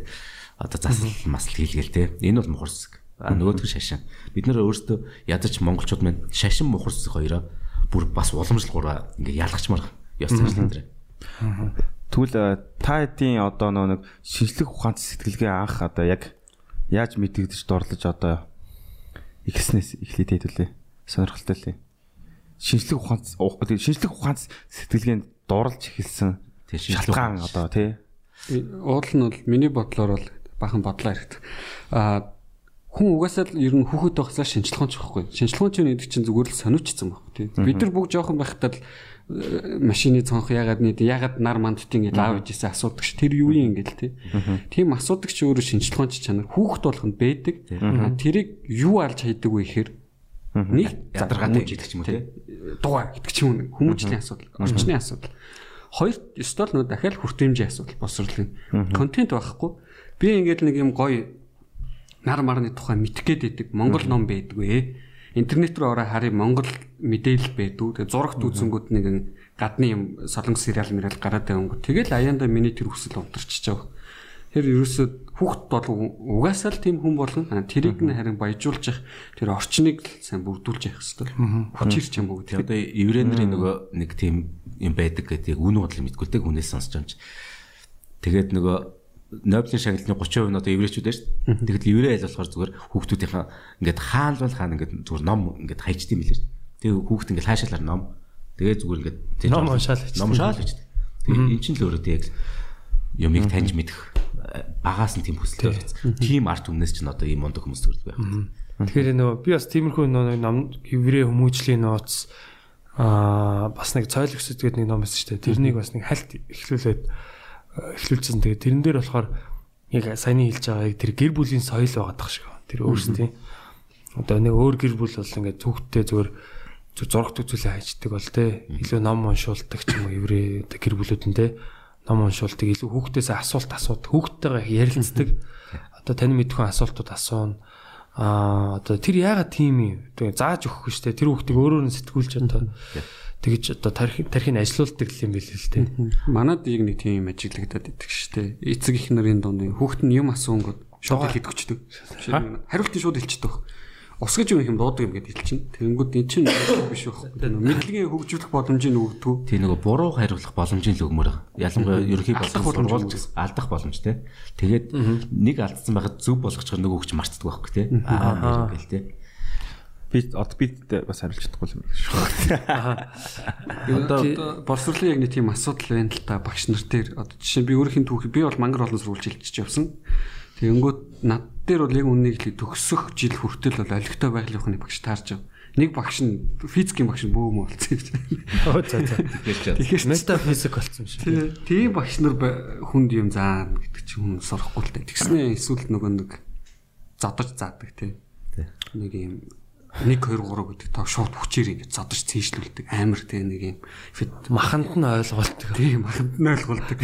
одоо засал масал хийлгээл те. Энэ бол мухар цэцэг. А нөгөөх нь шашин. Бид нэр өөрсдөө ядаж монголчууд маань шашин мухар цэцэг хоёроо бүр бас уламжлалгаараа ингээ ялгачмаар ёс заншлан дээр. Тэгвэл та хэдийн одоо нэг шинжлэх ухаанч сэтгэлгээ анх одоо яг яаж мэдэгдэж дорлож одоо ихснээс эхлээд хэдүүлээ. Сонирхолтой лээ. Шинжлэх тэгээ шинжлэх ухаанч сэтгэлгээнд дуурлж эхэлсэн шалтгаан одоо тий. Уул нь бол миний бодлоор бол бахан бодлоо хэрэгтэй. Аа хүн угаасаа л ер нь хүүхэд байхсаа шинжилгоонч байхгүй. Шинжилгоонч гэдэг чинь зүгээр л сониучсан байхгүй тий. Бид нар бүгд жоохон байхдаа л э, машины цонх ягаад нэг ягаад нар мандтын гэж аав ээжээсээ асуудаг ш. Тэр юу юм ингээл тий. Тийм асуудаг ч өөрөө шинжилгоонч чанар хүүхэд болгонд байдаг. Тэрийг юу алж хайдаг вэ гэхээр нэг ядаргаатай гэж хэлдэг ч юм уу тий. дугаа гэдэг ч юм уу хүмүүжлийн асуудал, орчны асуудал. Хоёр ёстой л нөө дахиад хүртээмжийн асуудал босрлын контент байхгүй. Би ингээд нэг юм гоё нар марны тухай мэдэх гээд байдаг Монгол ном байдгүй. Интернет рүү ороо харъя Монгол мэдээлэл байдгүй. Тэгээ зурагт үзэнгүүд нэг гадны юм солонгос сериал мэрэл гараад байнгут. Тэгэл аяанда миний тэр хүсэл байгаа. Тэр ерөөсөө хүүхд бол угаасаа л тийм хүн болгон тэрийг нь харин баяжуулж явах тэр орчныг сайн бүрдүүлж явах хэрэгтэй. Хүчирч юм уу Тэгээ одоо еврейнэрийн нөгөө нэг тийм юм байдаг гэдэг үн бодлыг мэдгүй тэг хүнээс сонсч юмч. Тэгээд нөгөө Нобелийн шагналын 30% нь одоо еврейчүүд байж. Тэгэхдээ еврей айл болохоор зүгээр хүүхдүүдийнхээ ингээд хаал бол хаана ингээд зүгээр ном ингээд хайчд юм билээ. Тэгээ хүүхд ингээд хаашаалаар ном. Тэгээ зүгээр ингээд тэр Ном уншаал хийж. Ном уншаал хийж. Тэгээ эн чинь л өөрөө яг юмыг таньж мэдэх багаас нь тийм хүсэлтэй байсан. Тийм арт өмнөөс чинь одоо ийм мундаг хүмүүс төрдөг байх. Тэгэхээр нөгөө би бас тиймэрхүү нөгөө ном еврей хүмүүжлийн нууц аа бас нэг цойл өсөд гэдэг нэг ном байсан шүү дээ. Тэрнийг бас нэг хальт эхлүүлээд эхлүүлсэн. Тэгээ тэрэн дээр болохоор яг саяны хэлж байгаа яг тэр гэр бүлийн соёл байгаад тах шиг. байна. Тэр өөрсдийн одоо нэг өөр гэр бүл бол ингээд түүхтэй зүгээр зү- зурагт үзүүлээ хайчдаг бол те илүү ном уншуулдаг ч юм уу еврей одоо гэр бүлүүдэн те ном уншуулдаг илүү хүүхдээс асуулт асууд хүүхдтэйгээ ярилцдаг одоо тань мэдхэн асуултууд асууна а одоо тэр яагаад тийм юм тэгээ зааж өгөхгүй дээ. Тэр хүүхдийг өөрөөр нь сэтгүүлж одоо тэгэж одоо тарих тарихыг ажилуулдаг юм билээ л те. Манад яг нэг тийм ажиглагдаад идэг дээ. Эцэг их нарын дунд хүүхэд нь юм асуунгууд шууд хэлэдэгчдэг. Хариултыг шууд хэлчихдэг. Ус гэж юу юм дуудаг юм гэдээ хэлчихнэ. Тэгэнгүүт эн чинь биш байх. Мэдлэгийн хөгжүүлэх боломжийг өгдөг. Тийм нөгөө буруу хариулах боломжийн л өгмөр. Ялангуяа ерөнхий сургууль алдах боломж те. Тэгээд нэг алдсан байхад зөв болгочихор нөгөө хүч марцдаг байхгүй те. Аа гэл те. Би одоо би бас хариулж чадахгүй юм шүү. Одоо боловсролын яг нэг тийм асуудал байна л та багш нар дээр. Одоо жишээ нь би өөрхийн түүхий би бол мангар олон сурвалж хэлчихэж явсан. Тэгэнгүүт над дээр бол яг үннийг хэлээ төгсөх жил хүртэл бол олигтой байгалийнхны багш таарч байгаа. Нэг багш нь физикийн багш нь бөөм болсон гэж. оо за за Тэгэхээр ч метафизик болсон юм шиг тий- тийм багш нар хүнд юм заана гэдэг чинь хүн сурахгүй л дээ. Тэгснэ эсвэл нөгөө нэг задаж заадаг тий. Нэг юм 1 2 3 гэдэг тоо шууд хүчээр ингэ задаж цээжлүүлдэг амар тий нэг юм фит маханд нь ойлголтдог тийм аханд нь ойлгуулдаг.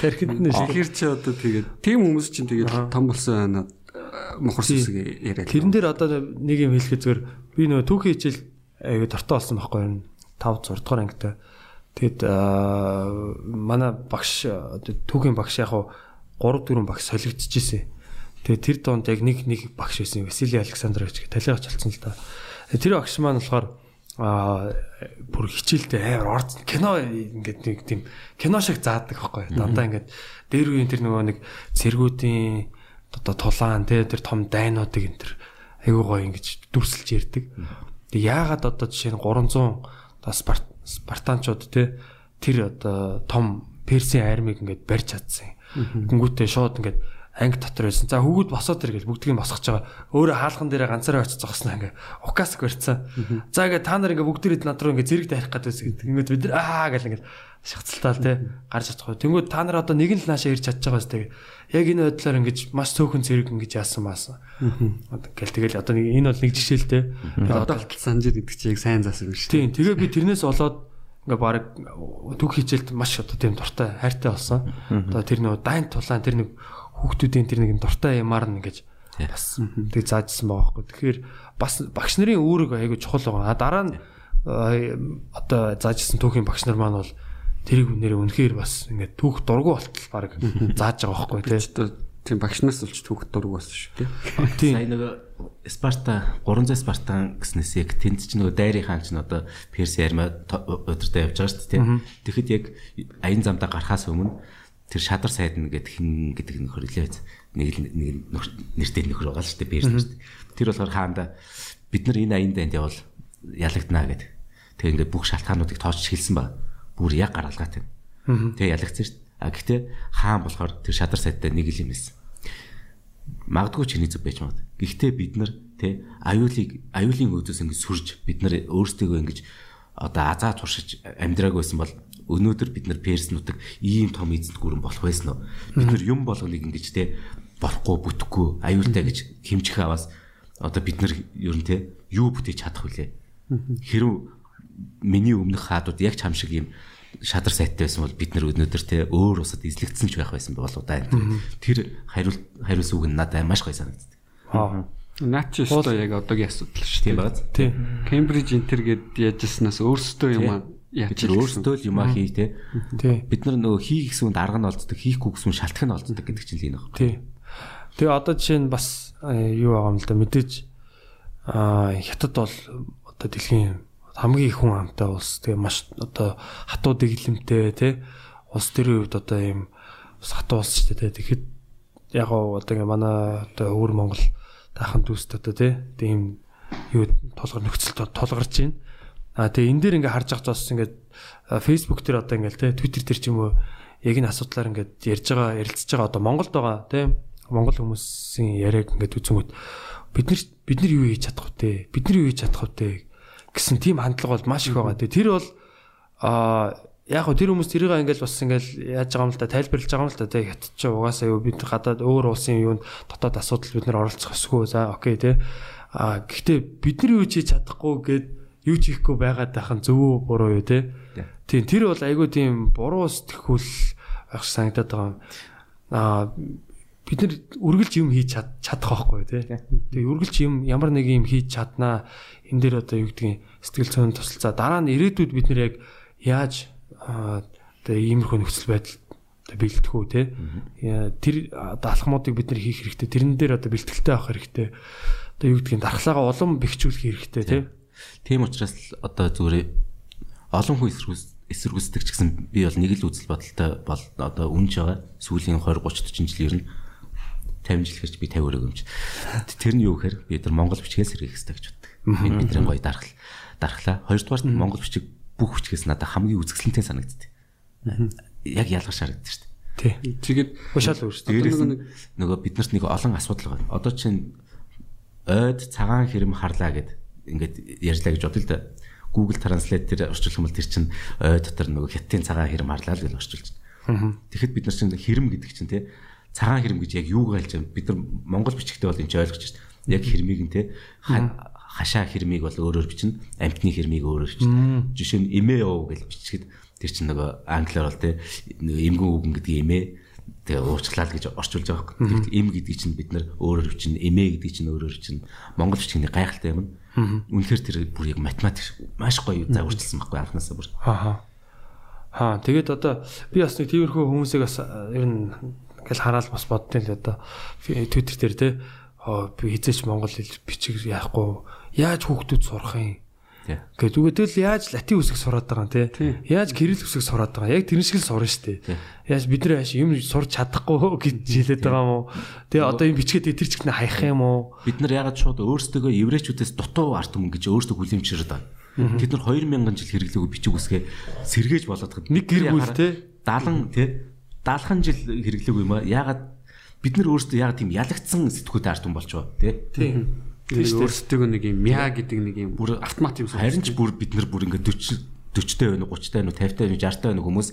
тархинд нь Тэгэхээр чи одоо тэгээд тийм хүмүүс чинь тэгээд том болсон мохор сүсэг яриад. Тэрэн дээр одоо нэг юм хэлэхэд зүгээр би нөгөө түүхийн хичээл аюу дортой болсон байхгүй юу? 5 6 дугаар ангитай. Тэгэд манай багш одоо түүхийн багш яг хуу 3 4 багш солигдчихжээ. Тэгээ тэр донд яг нэг нэг багш байсан. Василий Александрович гэх талигач болсон л да. Тэр багш маань болохоор аа бүр хичээлдээ амар орц кино ингээд нэг тийм кино шиг заадаг байхгүй? Дандаа ингээд дээр үеийн тэр нөгөө нэг цэргүүдийн одоо тулаан те тэр том дайнуудыг энэ тэр айгуу гоё ингэж дүрсэлж ярддаг. Тэг яагаад одоо жишээ нь 300 одоо Спарт Спартанчууд те тэр одоо том Персийн армийг ингээд барьж чадсан. Гүнгүүтээ шууд ингээд анги дотор байсан. За хүүгүүд босоод ир гэж бүгдгийг босгож байгаа. Өөрөө хаалхан дээрээ ганцаараа очиж зогсноо ингээ укаск барьцсан. За ингээ та нар ингээ бүгд ирээд над руу ингээ зэрэг дайрах гэдэг. Ингээд бид нар аа гэл ингээ шахацалтаал те гарч чадахгүй. Тэнгүүд та нар одоо нэг нь л наашаа ирж чадж байгаа сте. Яг энэ байдлаар ингээ маш цөөхөн зэрэг ингээ яасан маасан. Гэл тэгэл одоо нэг энэ бол нэг жишээ л те. Одоо алтал санжир гэдэг чи яг сайн юм шүү. Тийм тэгээ би тэрнээс болоод ингээ баг төг хичээлд маш одоо тийм дуртай хайртай болсон. Одоо тэр нэг дайн тулаан тэр нэг хүүхдүүдийн тэр нэг дуртай юмар нь ингэж бас тэг заажсан байгаа байхгүй. Тэгэхээр бас багш нарын үүрэг айгүй чухал байгаа. А дараа нь одоо заажсан түүхийн багш нар маань бол тэрийг нэр үнэхээр бас ингээд түүх дургу болтол баг зааж байгаа байхгүй тий. Тийм багш нараас олж түүх дург болсон шүү. Тийм. Сая нөгөө Спарта 300 Спартан гэснээс яг тэнд ч нөгөө дайрын хаан ч одоо Перс ярма удирдаа явж байгаа шүү дээ. Тэгэхэд яг аян замдаа гарахаас өмнө тэр шадар сайд нь гэдэг хин гэдэг нөхөр илээ. Нэг нэг нэртэй нөхөр байгаа л шүү дээ Перс шүү дээ. Тэр болохоор хаанда бид нар энэ аян дайнд явал ялагдана гэдэг. Тэгээ ингээд бүх шалтгаануудыг тоочж хэлсэн ба. Бүр яг гаргалгаатай. Тэгээ ялагдсан шүү. А гэхдээ хаан болохоор тэр шадар сайдтай нэг л юм байсан. магадгүй чиний зөв байж магад. Гэхдээ бид нар тэ аюулыг аюулын өөдөөс ингэж сүрж бид нар өөрсдөө ингэж одоо азаа туршиж амьдрааг байсан бол өнөөдөр бид нар перснуудыг ийм том эзэнт гүрэн болох байсан уу? Бид нар юм болгоныг ингэж тэ болохгүй бүтэхгүй аюултай гэж хэмжих аваас одоо бид нар ер нь тэ юу бүтээж чадах вүлээ? Хэрв миний өмнөх хаадууд яг чам шиг юм шадар сайттай байсан бол бид нар өнөөдөр те өөр усад эзлэгдсэн ч байх байсан болов да. Тэр хариул хариулсан үг нь надад маш гоё санагддаг. Аа. Наач ч өстой яг одоогийн асуудал шүү Тийм байна. дээ. Кембриж Интер гээд яажснаас өөрсдөө юм Бид нар өөрсдөө л юм хий те. Бид нар нөгөө хийх гэсэн үнд арга нь олддог, хийхгүй гэсэн үнд шалтгаан нь олддог гэдэг чинь л энэ байна. Тий. Тэгээ одоо жишээ нь бас юу байгаа юм л да мэдээж аа хятад бол одоо дэлхийн хамгийн их хүн амтай улс. Тэгээ маш одоо хатуу дэглэмтэй тий. Улс төрийн хувьд одоо ийм хатуу улс шүү дээ. Тэгэхэд яг одоо ингээ манай одоо өвөр Монгол таахан дүүст одоо тий. Тийм юу толгор нөхцөл толгорч байна. А тэгээ энэ дээр ингээ харж байхад бас ингээ Facebook дээр одоо ингээл тий Twitter дээр ч юм уу яг энэ асуудлаар ингээд ярьж байгаа ярилцж байгаа одоо Монголд байгаа тий Монгол хүмүүсийн яриаг ингээд үзэнгүүт бид нар бид нар юу хийж чадах вэ? Бид нар юу хийж чадах вэ гэсэн тийм хандлага бол маш их байгаа. Тэгээ тэр бол а яг хөө тэр хүмүүс тэрийг ингээл бас ингээл яаж байгаа юм л да тайлбарлаж байгаа юм л да тий хятад ч угаасаа юу бид гадаад өөр улсын юунд дотоод асуудал бид нар оролцох ёсгүй за окей тий а гэхдээ бид нар юу хийж чадахгүй гэд юу ч хийхгүй байгаад тахын зөв үү буруу юу тий. Тийм тэр бол айгүй тийм буруу сэтгхүүл байх санагдаад байгаа юм. Аа бид нар үргэлж юм хийж чадах байхгүй тий. Тэгээ үргэлж юм ямар нэг юм хийж чаднаа энэ дээр одоо юу гэдгийг сэтгэл зүйн тусалцаа. Дараа нь ирээдүйд бид нар яг яаж одоо иймэрхүү нөхцөл байдал бэлтгэх үү те? Тэр алхмуудыг бид нар хийх хэрэгтэй. Тэрэн дээр одоо бэлтгэлтэй авах хэрэгтэй. Одоо юу гэдгийг дархлаагаа улам бэхжүүлэх хэрэгтэй те Тийм учраас л одоо зүгээр олон хүн эсэргүүц эсэргүүцдэг ч гэсэн би бол нэг л үзэл бодолтой бол одоо үнж байгаа. Сүүлийн 20 30 40 жил ер нь 50 жил гэж би 50 өрөөг юмч. Тэр нь юу гэхээр бид нар Монгол бичгээс сэргийх хэрэгтэй гэж боддог. Энэ бидний гоё дархал дархлаа. Хоёрдугаар нь Монгол бичиг бүх бичгээс надад хамгийн үзэсгэлэнтэй санагддаг. Яг ялгар шарагддаг шүү дээ. тий Тэгээд Ушаал өөрсдөө нөгөө биднэрт нэг олон асуудал байна. Одоо чинь ойд цагаан хэрэм харлаа гэд ингээд ярьлаа гэж бодъё л да. Google Translate дээр орчуулах юм бол тэр чинь ой дотор нөгөө хятадын цагаан хэрэм харлаа л гэж орчуулж байна. Тэгэхэд бид нар чинь хэрэм гэдэг чинь те цагаан хэрэм гэж яг юуг айлж байгаа бид нар монгол бичгтээ бол энэ ч ойлгож байна. Яг хэрмийг нь те хашаа хэрмийг бол өөрөөр бичнэ, амтны хэрмийг өөрөөр бичнэ. Жишээ нь эмээ уу гэж бичгээд тэр чинь нөгөө англиар бол те нөгөө эмгэн үгэн гэдэг эмээ тэгээ уурчлал гэж орчуулж байгаа юм. Тэгэхдээ эм гэдэг чинь бид нар өөрөөр бичнэ, эмээ гэдэг чинь өөрөөр бичнэ. Монгол бичгийн гайхалтай юм. Үнэхээр тэр бүр яг математик маш гоё зааварчилсан байхгүй анханасаа бүр. Аа. Аа тэгээд одоо би бас нэг тиймэрхүү хүмүүсийг бас ер нь ингээл хараад бас боддیں л одоо Twitter дээр те би хизээч монгол хэл бичиг яахгүй яаж хүүхдүүд сурах юм Гэхдээ зүгээр тэгэл яаж латин үсэг сураад байгаа юм те. Яаж кирилл үсэг сураад байгаа. Яг тэр шиг л сурна штэ. Яаж бид нар юм сурч чадахгүй гэж хэлээд байгаа юм уу? Тэгээ одоо энэ бичгээд тэр чигт хаях юм уу? Бид нар ягаад шууд өөрсдөө еврейчүүдээс дутуу арт өмнө гэж өөрсдөө хүлэмжшэрд байгаа. Тэд нар 2000 жил хэрэглээгүй бичиг үсгээ сэргээж болоод байгаа. Нэг гэр бүл те 70 те 70 жил хэрэглээгүй юм аа. Ягаад бид нар өөрсдөө ягаад тийм ялагдсан сэтгүүтэй арт болж байгаа те. тийм өөрсдөө нэг юм мяа гэдэг нэг юм бүр автомат юм Харин ч бүр бид нар бүр ингээд 40 40-тай байна уу 30-тай байна уу 50-тай байна уу 60-тай байна уу хүмүүс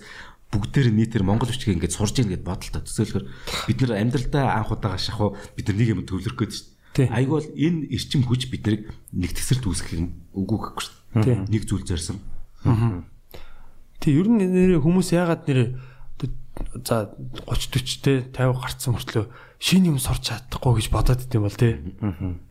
бүгдээр нийтээр монгол бичгийг ингээд сурж ийн гэд бодолтой. Төсөөлөхөр бид нар амьдралдаа анх удаага шахав бид нар нэг юм төвлөрөх гээд шүү дээ. Айгу бол энэ эрчим хүч бид нарыг нэг төсөлд үүсгэх юм үгүй гэхгүй шүү дээ. Нэг зүйл зорьсон. Тэг ер нь нэр хүмүүс яагаад нэр за 30 40 те 50 гарцсан мөртлөө шин юм сурч чадахгүй гэж бодоод идэм бол те.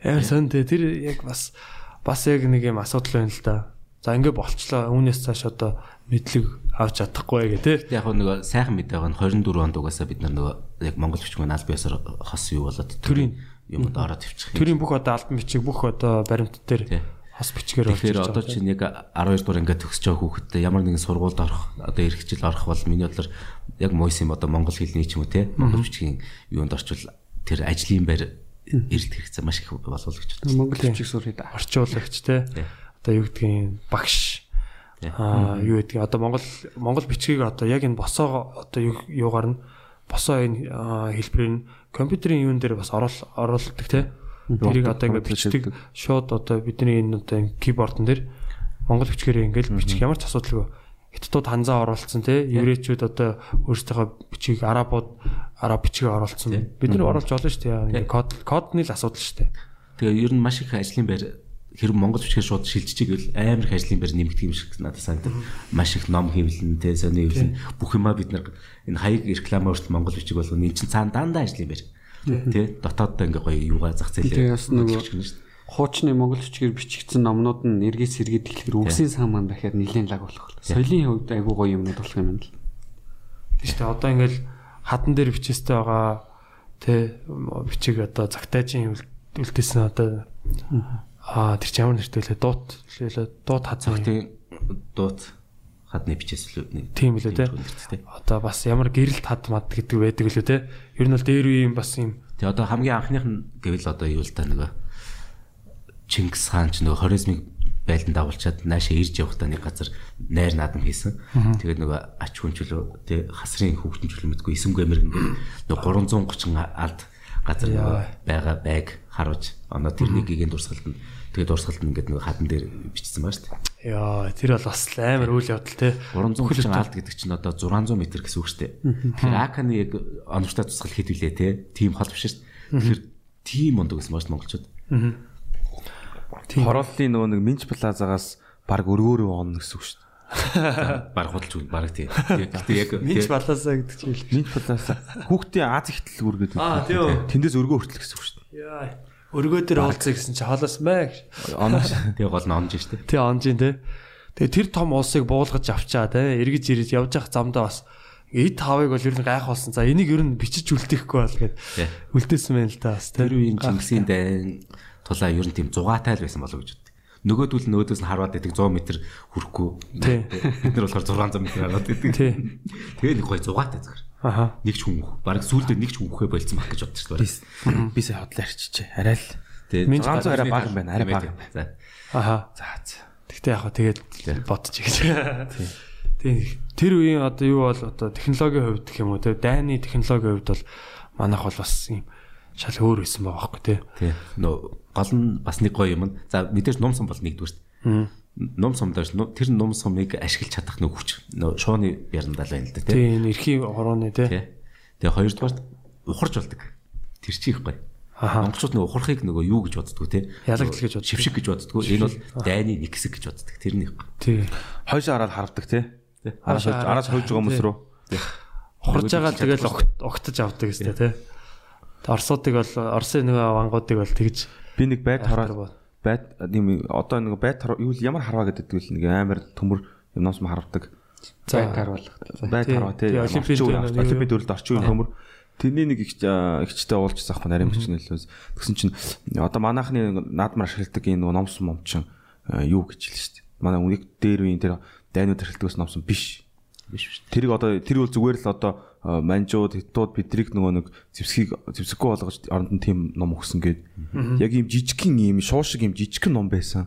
Яа сон те тэр яг бас бас яг нэг юм асуудал байна л да. За ингээ болчлоо. Үүнээс цааш одоо мэдлэг авч чадахгүй гэ те. Яг нэг сайхан мэдээ байгаа нь 24 онд угаасаа бид нар нөгөө яг Монгол бичгийн аль биесээр хос юу болоод төрийн юм одоо ороод ивчих. Төрийн бүх одоо албан бичиг бүх одоо баримт дээр хос бичгээр орж байгаа. Тэгэхээр одоо чинь яг 12 дугаар ингээд төгсөж байгаа хүүхэдтэй ямар нэгэн сургуульд орох одоо ирэх жил орох бол миний бодлоор яг мойс юм одоо монгол хэлний ч юм уу те монгол бичгийн юунд орчвол тэр ажлын байр эрэлт хэрэгцээ маш их болов л гэж байна. Монгол бичиг сурахыг орчуулагч те. Одоо юу гэдгийг багш. Аа юу гэдгийг одоо монгол монгол бичгийг одоо яг энэ босоо одоо юугаар нь босоо энэ хэлбэрийн компьютерийн юун дээр бас оруул оруулдаг те. Тэрийг одоо ингээд бичдэг шууд одоо бидний энэ одоо кибордон дээр монгол хүчгээр ингээд бичих ямар ч асуудалгүй. Хятадууд ханзаа оруулсан те. Еврейчүүд одоо өөрсдийнхөө бичгийг арабууд араб бичгийг оруулсан. Бид нар оруулж олно шүү дээ. Ингээд код кодны л асуудал шүү дээ. Тэгээ ер нь маш их ажлын байр хэрэг Монгол бичгээр шууд шилжиж ивэл амар их ажлын байр нэмэгдэх юм шиг надад санагдав. Маш их ном хэвлэн тэ сони хэвлэн бүх юмаа бид нар энэ хаяг реклама өөрт Монгол бичиг болгоно. Энд чинь цаана дандаа ажлын байр. Тэ дотооддоо ингээ гоё юугаа зах зээлээ. бас нөгөө хуучны монгол бичгээр бичигдсэн номнууд нь эргээс эргээд тэгэхээр үгсийн сан маань дахиад нэлээд лаг болох. Соёлын хувьд айгүй гоё юмнууд болох юм байна л. Тийм шүү дээ. Одоо ингээл хадан дээр бичээстэй байгаа тэ бичиг одоо цагтаажийн үлдээсэн одоо аа тэр чинь ямар нэртэй лээ дуут лээ дуут хазан Цагтын дуут хадны бичээс л нэг тийм лээ тэ одоо бас ямар гэрэлт хад мад гэдэг байдаг лээ тэ ер нь бол дээр үеийн бас юм. Тэгээ одоо хамгийн анхных нь гэвэл одоо юу л та нөгөө Чингис хаан ч нөгөө хоризмыг байлдан дагуулчаад наашаа ирж явахдаа нэг газар найр наадам хийсэн. Тэгээд нөгөө ач хүнчлөө тэг хасрын хүүхдэн чөлмөдгүй эсэмгүй мэрэг нөгөө 330 алд газар байгаа байг харуулж оноо тэрнийг гигийн дурсгалд нь тэгээд дурсгалд нь ингээд нөгөө хадан дээр бичсэн баа шүү дээ. яа тэр бол бас амар үйл явдал тэ 330 алд гэдэг чинь одоо 600 м гэсэн үг шүү дээ. Тэгэхээр Аканы яг оновчтой тусгал хэд вүлээ те? Тим хол биш шүү дээ. Тэгэхээр тим мундаг гэсэн маш монголчууд. Хорооллын нөгөө нэг Минч плазагаас баг өргөөрөө оно гэсэн үг шүү дээ. Баг худалч үг баг тий. Гэхдээ яг минч балаасаа гэдэг чинь Минч плазаас хүүхдийн Аз ихтэл үргээд. Аа, тий. Тэндээс өргөө хүртэл гэсэн үг шүү дээ. яа өргөө дээр уулзъя гэсэн чи холоос мэ Онош. тэгээ гол нь онж штэ. тий онжин тэ тэгээ тэр том улсыг буулгаж авчаа тэ эргэж ирээд явж явах замдаа бас эд хавыг бол ер нь гайх болсон. За энийг ер нь бичиж үлдээхгүй бол Тий. үлдээсэн байл л да бас тэ. Тэр үеийн Чингисийн дайн тулаа ер нь тийм зугаатай л байсан болов гэж боддог. Нөгөөдөл нь өөдөөс нь хараад байдаг 100 м хүрэхгүй. Тий. Бид нар болохоор 600 м хараад байдаг. Тий. Тэгээ нэг гой зугаатай зүгээр. Аха. Нэг ч хүн баг сүүлдээ нэг ч хүн үхээ болцсон баг гэж бодчих дээ. Би сая хотлоо арчижээ. Арай л. Тэгээ Минь 600 арай бага юм байна. Арай бага. За. Аха. За за. Тэгтээ яг хаа тэгээд бодчих гэж. Тийм. Тэр үеийн одоо юу бол одоо технологийн хувьд гэх юм уу те дайны технологийн хувьд бол манайх бол бас юм шал өөр байсан байгаа байхгүй те. Тий. Нөө гол нь бас нэг гоё юм. За мэдээж ном сум бол нэгдүгээр дээ. Ном сум дээр нуу- тэр ном сумыг ашиглаж чадах нэг хүч нөө шууны ярандаа л байна л да тий. Тийм эрхийн хорооны те. Тий. Тэгээ хоёрдугаар ухарж болдог. Тэр чи их гоё. Аха. Монголчууд нөгөө ухрахыг нөгөө юу гэж боддгоо тий. Ялагдал гэж боддог. Шившиг гэж боддгоо. Энэ бол дайны нэг хэсэг гэж боддог. Тэр нь их гоё. Тийм. Хойш хараад хардаг тий. Араас Хойшоо араас хойж байгаа хүмүүс рүү. Ухарж байгаа тэгэл огт- огтж авдаг гэсэн те. Орсуудыг бол Орсын нөгөө вангуудыг бол тэгж Би нэг байд хараад байд юм одоо нэг хар- юу ямар харваа гэдэг л нэг амар төмөр юм ноос. За харуулах. Байд Тий, харваа тий. тий, Олимпийн Орчин үеийн төмөр. Тэрний нэг их ихчтэй уулзсан ахгүй нарийн бичнэ лээс. Тэгсэн чинь одоо манайхны наадмар ашигладаг энэ номс момчин э, юу гэж хэлсэн шүү дээ. Манай үнийг дээр үеийн тэр дайнууд ашигладагс номсон биш. Биш биш. Тэрийг одоо тэр бол зүгээр л одоо манжууд хятадууд бидрийг нөгөө нэг зевсгийг зевсэггүй болгож оронд нь тийм ном өгсөн гээд яг ийм жижигхэн ийм шуу шиг ийм жижигхэн ном байсан.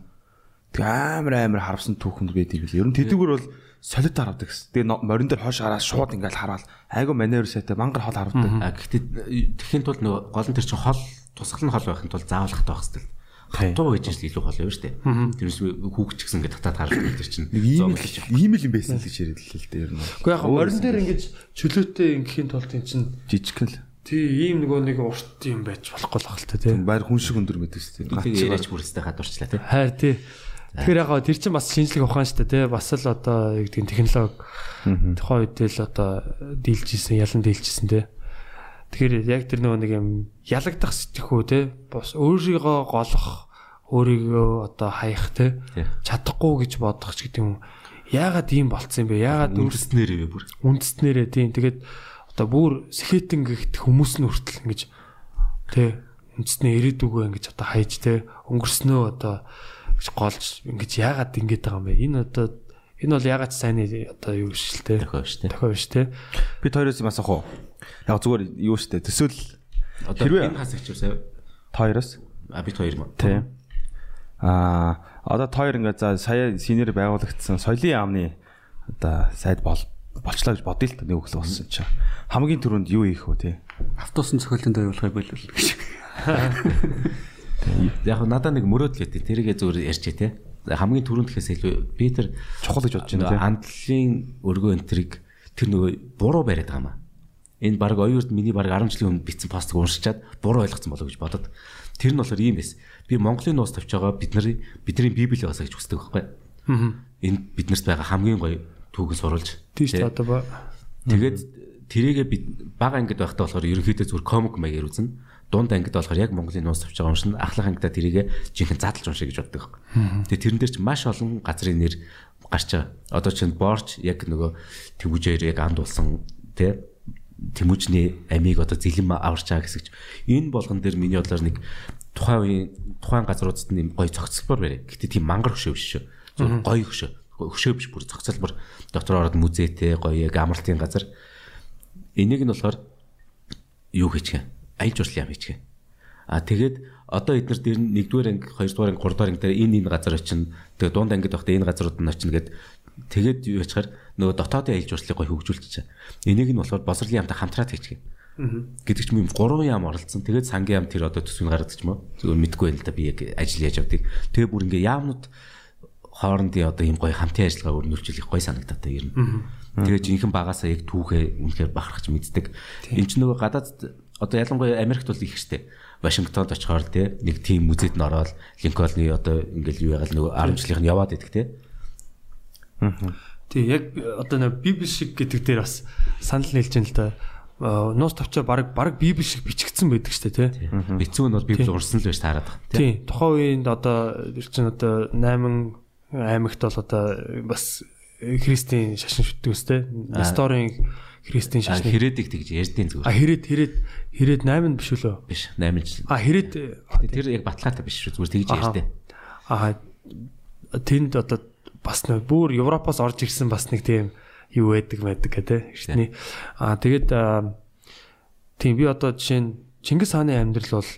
Тэг амар амар харавсан түүхэнд байдаг л. Ер нь тэдгээр бол солид харавдаг. Тэгээ морин дээр хойш хараад шууд ингээл хараал. Айгу манер сайтай мангар хол харавдаг. Гэхдээ тэхийн тулд нөгөө гол нь тэр чинь хол тусгал нь хол байхын тулд заавал хатаа байх Хатуу гэж л илүү хол байна шүү дээ. Тэрнээс хүүхч гэсэн ингээд татаад хардаг тэр чинь. Нэг ийм л юм байсан л гэж яриад л л дээ ер нь. Уу яг морин дээр ингэж чөлөөтэй ингээхийн тулд эн чинь Жижигхэн л. тий ийм нөгөө нэг урт юм байж болохгүй л ахalta тий. Байр хүн шиг өндөр мэдээс тийм. Тэгээ яриач бүрстэй хадварчлаа тий. Хайр тий. Тэгэхээр яг тэр чинь бас шинжлэх ухаан шүү дээ тий. Бас л одоо гэдэг нь технологи тухайн үед л одоо дийлж исэн, ялан дийлж исэн тий. Тэгэхээр яг тэр нөгөө нэг юм ялагдах сэтгэхүй тий. Бас өөрийгөө голох, өөрийгөө одоо хаях. Тий. Чадахгүй гэж бодох ч гэдэг юм. Яагаад ийм болцсон юм бэ? Яагаад Үндэснэрээ бүр. үндэснэрээ тийм тэгээд одоо бүр сэхэтэн гихт хүмүүс нь хүртэл ингэж тий үндэснээ ирээдүгөө ингэж одоо хайж тий өнгөрснөө одоо гэж голж ингэж яагаад ингэж байгаа юм бэ энэ одоо энэ бол яагаад ч сайн одоо юу биш л тий Тохио шүү дээ. тохио биш тий Би хоёроос юм асах уу? Яг зүгээр юу штэ төсөөл Одоо Хэрвээ- энэ хасагч юу сая? хоёроос А бид хоёр юм. тий. Аа одоо хоёр ингээ за сая синер байгуулагдсан соёлын яамны одоо сайд бол болчлаа гэж бодъё л та нэг өглөө болсон чинь. Хамгийн түрүүнд юу хийх вэ те? Автобусын цохиолын тавиулгыг болвол гэж. Яг нь надад нэг мөрөөдөл өгдөө. Тэрийгээ зүгээр ярьчих те. Хамгийн түрүүнд гэхээс илүү би тэр Чухал гэж бодож байна те. Андлын өргөө энтриг тэр нөгөө буруу бариад байгаа юм аа. Энэ баг оюурд миний баг 10 жилийн өмнө бичсэн постыг уншичаад буруу ойлгоцсон болов гэж бодод. Тэр нь болохоор ийм эс. Би Монголын нуус тавьж байгаа бидний бидний Библийг басаа гэж хүсдэг байхгүй. Энэ биднэрт байгаа хамгийн гоё түүхэн сурулж. Тийм шүү тий. дээ одоо Тэгээд тэрийгээ бид бага ангид байхдаа болохоор ерөнхийдөө зүгээр комик маягаар үзнэ. Дунд ангид болохоор яг Монголын нуус тавьж байгаа юм шин ахлах ангидаа тэрийгээ жинхэнэ задлж уншия гэж боддог. Тэгээд тэрэн дээр ч маш олон газрын нэр гарч байгаа. Одоо чинь борч яг нөгөө тэмүжээр яг анд болсон тий тэмүжний амийг одоо зэлэн аварч байгаа гэсэгч энэ болгон дээр миний бодлоор нэг тухайн үеийн тухайн газруудад нь юм гоё цогцлбор барь. Гэтэ тийм мангар хөшөө биш шүү. Зөв гоё хөшөө. Хөшөө биш бүр цогцлбор дотор ороод музейтэй гоё яг амралтын газар. Энийг нь болохоор юу хийчихэ? Аялал жуулчлал яам хийчихэ. А тэгээд одоо эднэр дээр 1-р анги, 2-р анги, 3-р анги дээр энэ энэ газар очино. Тэгээд дунд ангид байхдаа энэ газрууд нь очино гэд тэгээд юу яачаар нөгөө дотоодын аялал жуулчлалыг гоё хөгжүүлчихэ. Энийг нь болохоор босрлын яамтай хамтраад хийчихэ. Гэдэг ч юм гурван яам оролцсон. Тэгээд сангийн яам тэр одоо төсвийг гаргадаг юм уу. Зүгээр мэдгүй байл да би яг ажил яаж явдаг. Тэгээ бүр ингээ яамнууд хоорондын одоо ийм гоё хамтын ажиллагаа өрнүүлж их гоё санагдаад та ер нь. Тэгээ жинхэнэ багасаа яг түүхээ үнэхээр бахархаж мэддэг. Энд чинь нөгөө гадаад одоо ялангуяа Америкт бол их штэ. Вашингтонд очихоор те нэг тийм музейд н ороод Линкольны одоо ингээл юу ягаал нөгөө 10 жилийнх нь яваад идэх те. Тий яг одоо нэг библи шиг гэдэг дээр бас санал нийлж байна л да. Э, нууц тавчаар баг баг библ шиг бичигдсэн байдаг шүү дээ тий. Бицүүн бол библ урсан л байж таарат байна. Тий. Тухайн үед одоо ер чинь одоо 8 аймагт бол одоо бас христийн шашин шүтдэг үстэй. Насторын христийн шашин. Хэрэдэг тэгж ярьдیں۔ зүгээр. А хэрэд хэрэд хэрэд 8 биш үлээ. Биш 8 жил. А хэрэд тэр яг баталгаатай биш шүү зүгээр тэгж ярьдیں۔ Аа тэнд одоо бас нэг бүр Европоос орж ирсэн бас нэг тийм юу байдаг байдаг гэдэг эртний. Аа тэгээд тийм би одоо жишээ нь Чингис хааны амьдрал бол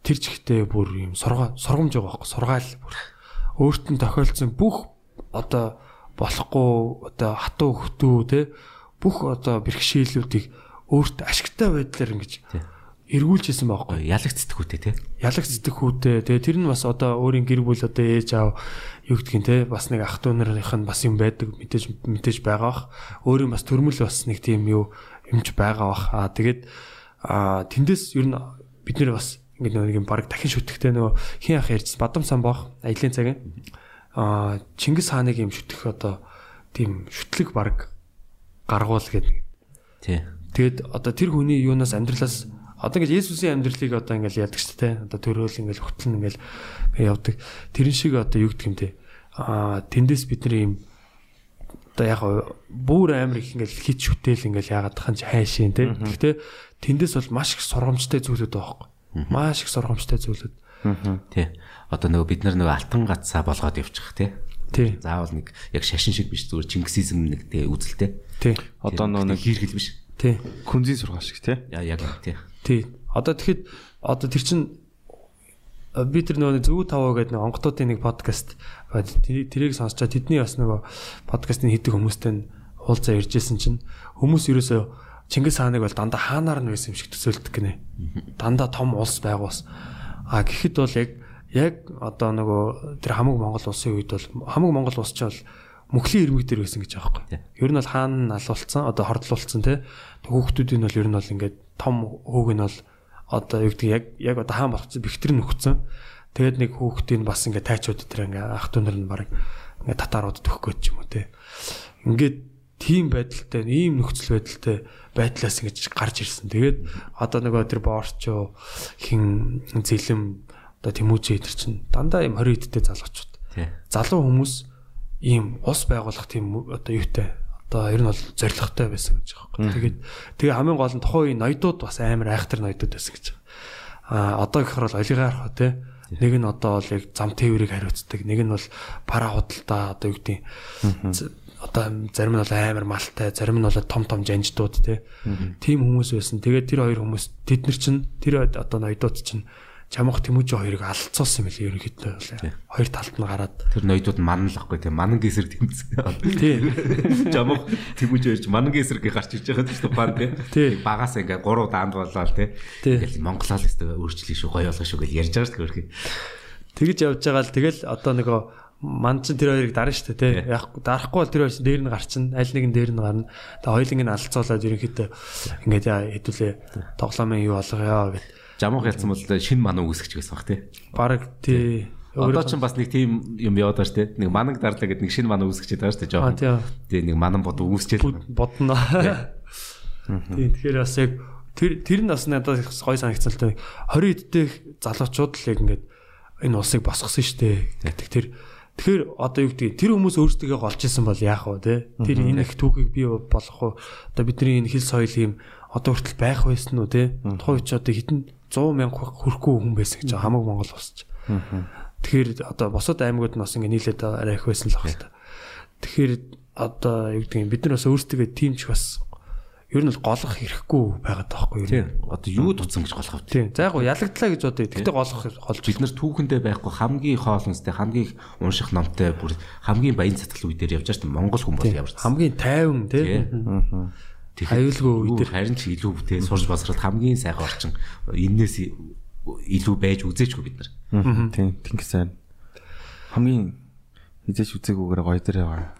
тэр чигтээ бүр юм сурга сургамж байгаа байхгүй сургаал бүр. Өөрт нь тохиолдсон бүх одоо болохгүй одоо хатуу хөтөө те бүх одоо бэрхшээлүүдийг өөрт ашигтай байдлаар ингэж эргүүлжсэн байхгүй. Ялагцдаг үүтэй те. ялагч зэтгэхүүтэй тэгээ тэр нь бас одоо өөрийн гэр бүл одоо ээж аав юу гэдгийг те бас нэг ах トゥ нарынх нь бас юм байдаг мэдээж мэдээж байгаа бах өөрийн бас төрмөл бас нэг тийм юу юмч байгаа бах аа тэгээд аа тэндээс ер нь бид нэр бас ингэ нэг юм баг дахин шүтгэхтэй нөгөө хин ах ярьж бадам сан бах аялын цагийн аа Чингис хааныг юм шүтэх одоо тийм шүтлэг баг гаргуул гэдэг Тий. Тэгэд одоо тэр хүний юунаас амьдралаас одоо ингээд Есүсийн амьдралыг одоо ингээд яадаг шүү дээ. Одоо төрөөл ингээд хөтлөн ингээд явдаг. Тэрэн шиг одоо юу гэдэг юм те. Аа тэндээс бид нар юм одоо яг бүр амар их ингээд хит шүтэл ингээд яагаад тахын ч хайшин те. Гэхдээ тэндээс бол маш их сургамжтай зүйлүүд байгаа байхгүй. Маш их сургамжтай зүйлүүд. Тий. Одоо нөгөө бид нар нөгөө алтан гацаа болгоод явчих те. Тий. Заавал нэг яг шашин шиг биш зүгээр чингисизм нэг те үзэлтэй. Тий. Одоо нөө нэг хийргэл биш. Тий. күнзийн сургаал шиг тий. Яа яг тий. Тий. Одоо тэгэхэд одоо тэр чин а, би тэр нөгөө зөв таваа гэдэг нэг онготуудын нэг подкаст тэрийг сонсчаа тэдний бас нөгөө подкастын хийдэг хүмүүстэй нь уулзаа иржсэн чинь хүмүүс ерөөсөө Чингис хааныг бол дандаа хаанаар нь байсан юм шиг төсөөлдөг гинэ. Дандаа том улс байгуус. А гэхэд бол яг яг одоо нөгөө тэр хамаг Монгол улсын үед бол хамаг Монгол улс ч бол мөхлийн ирмэг дээр байсан гэж Тий. байхгүй. Ер нь бол хаана налуулсан, одоо хордлуулсан те. Хүүхдүүдийн бол ер нь бол ингээд том хүүг нь бол одоо юу гэдэг яг яг одоо хаан болгоцсон бэхтэр нөхцөн. Тэгээд нэг хүүхдийн бас ингээд тайчууд дээр ингээд ах トゥ нар нь баг ингээд татаарууд төгөх гэж юм уу те. Ингээд тийм байдалтай, ийм нөхцөл байдалтай байдлаас ингэж гарч ирсэн. Тэгээд одоо нөгөө тэр боорчоо хин зэлэм одоо тэмүүжээ тэр чинь дандаа юм 20 идтэй залуучууд. Залуу хүмүүс ийм ус байгуулах тийм одоо юутай одоо ер нь бол зоригтой байсан гэж байгаа юм. Тэгээд тэгээ хамгийн гол нь тухайн үеийн ноёдууд бас амар айхтар ноёдууд байсан гэж байгаа. Аа одоо гэхэр бол олигарх тий нэг нь одоо бол яг зам тээврийг хариуцдаг, нэг нь бол пара худалдаа одоо юу гэдэг одоо зарим нь бол амар малтай, зарим нь бол том том жанждууд тий. Тим хүмүүс байсан. Тэгээд тэр хоёр хүмүүс тэд нар чинь тэр одоо ноёдууд чинь Жамх Тэмүүжи хоёрыг алдцуулсан юм лээ ерөнхийдөө. Хоёр талд нь гараад. Тэр ноёдууд манлахгүй тийм манан гэсэр тэмцсэн. Тий. Жамх тэмүүж ярьж манан гэсэр гээ гарч ирж байгаа тийм тухайн тийм. Багаас ингээ гурав даанд болоод тийм. Ингээл Монголоо л өөрчлөе шүү гоё болгоо шүү гэж ярьж байгаа шүү дээ. Тэгж явж байгаа л тэгэл одоо нөгөө манд чин тэр хоёрыг дарна шүү дээ тий. Яг дарахгүй бол тэр хоёр дээр нь гарчин аль нэг нь дээр нь гарна. Тэгээ хоёулынг нь алцуулаад ерөнхийдөө ингээд хэдүүлээ тоглоомын юу болгоё гэд. Жамуух ялцсан бол шинэ манаа үүсгэж байсан бах тий. Бараг тий. Одоо ч бас нэг тийм юм яваад шүү дээ. Нэг манаг дарлаа гэдэг нэг шинэ манаа үүсгэж байгаа шүү дээ жоохон. Тэгээ нэг манан бод үүсчээл. Бодно. Тийм тэгэхээр бас яг тэр тэр нь бас надад гой санагдсан л дээ. 20 эдтэй залуучууд л яг ингээд энэ улсыг босгосон шүү дээ. Гэдэг тэр Тэгэхээр одоо юу гэдэг тэр хүмүүс өөрсдөө голж исэн бол яах вэ те? Тэр энэ их түүхийг бий болгох уу? Одоо бидний энэ хэл соёл юм одоо хүртэл байх байсан уу те? Тухайн үеч одоо хитэн 100 мянга хүрэхгүй хүн байсан гэж хамаг Монгол усч. Тэгэхээр одоо босод аймагуд нь бас ингэ нийлээд арай их байсан л баг л та. Тэгэхээр одоо юу гэдэг бид нар бас өөрсдөө тийм ч бас ер нь л голох хэрэггүй байгаад байгаа байхгүй юу? Одоо юу туцсан гэж голох вэ? Тийм. За яг гоо ялагдлаа гэж бодъё. Тэгтээ голох голж бид нар түүхэндээ байхгүй хамгийн хоолностэй хамгийн унших номтой бүр хамгийн баян цатгал үе дээр явж байгаа шүү Монгол бол явж. Хамгийн тайван тийм. Аюулгүй үе дээр харин ч илүү тийм сурж басралт хамгийн сайхан орчин энээс илүү байж үзээчгүй бид нар. Тийм. Тэнгис сайн. Хамгийн хизээч үзээгүйгээр гоё дээр яваа.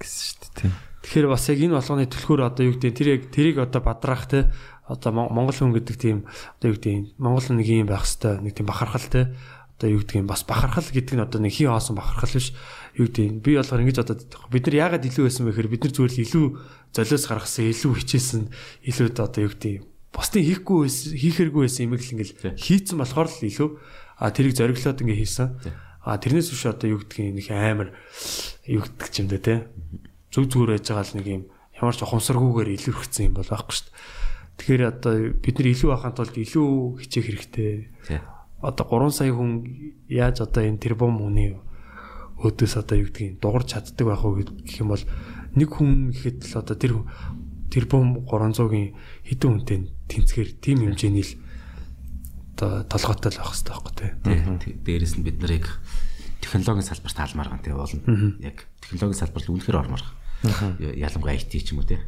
гэсэн шүү дээ. Тийм. Тэгэхээр бас яг энэ болгоны төлхөөр одоо юу гэдэг тэр яг тэрийг одоо бадраах те одоо монгол хүн гэдэг тийм одоо юу гэдэг монгол нэг юм байх хэвээр нэг тийм бахархал те одоо юу гэдэг бас бахархал гэдэг нь одоо нэг хий хоосон бахархал биш юу гэдэг би болохоор ингэж одоо бид нар яагаад илүү байсан бэ гэхээр бид нар зүгээр л илүү золиос гаргасан илүү хичээсэн илүү одоо юу гэдэг бусдын хийхгүй хийхэргүй байсан юм л ингээл хийцэн болохоор л илүү. А тэрийг зориглоод ингээ хийсэн. А тэрнээс биш одоо юу гэдгийг нэг амар юу гэдэг юм дэ те. Зүг зүгээр байж байгаа л нэг юм ямар ч ухамсаргүйгээр илэрхсэн юм бол байхгүй шүү дээ. Тэгэхээр одоо бид нар илүү ахын тулд илүү хичээх хэрэгтэй. Одоо 3 сая хүн яаж одоо энэ тэрбум хүний өөдөөс одоо юу гэдгийг дугарч чаддаг байх уу гэх юм бол нэг хүн гэхэд л одоо тэр тэрбум 300-ийн хэдэн хүнтэй тэнцгээр тийм хэмжээний л одоо толгойтой л байх хэрэгтэй байхгүй тий. Дээрээс нь бид нарыг технологийн салбарт хаалмаар ган тий болно. Яг технологийн салбарт үнэхээр ормоор. Ялангуяа IT ч юм уу те.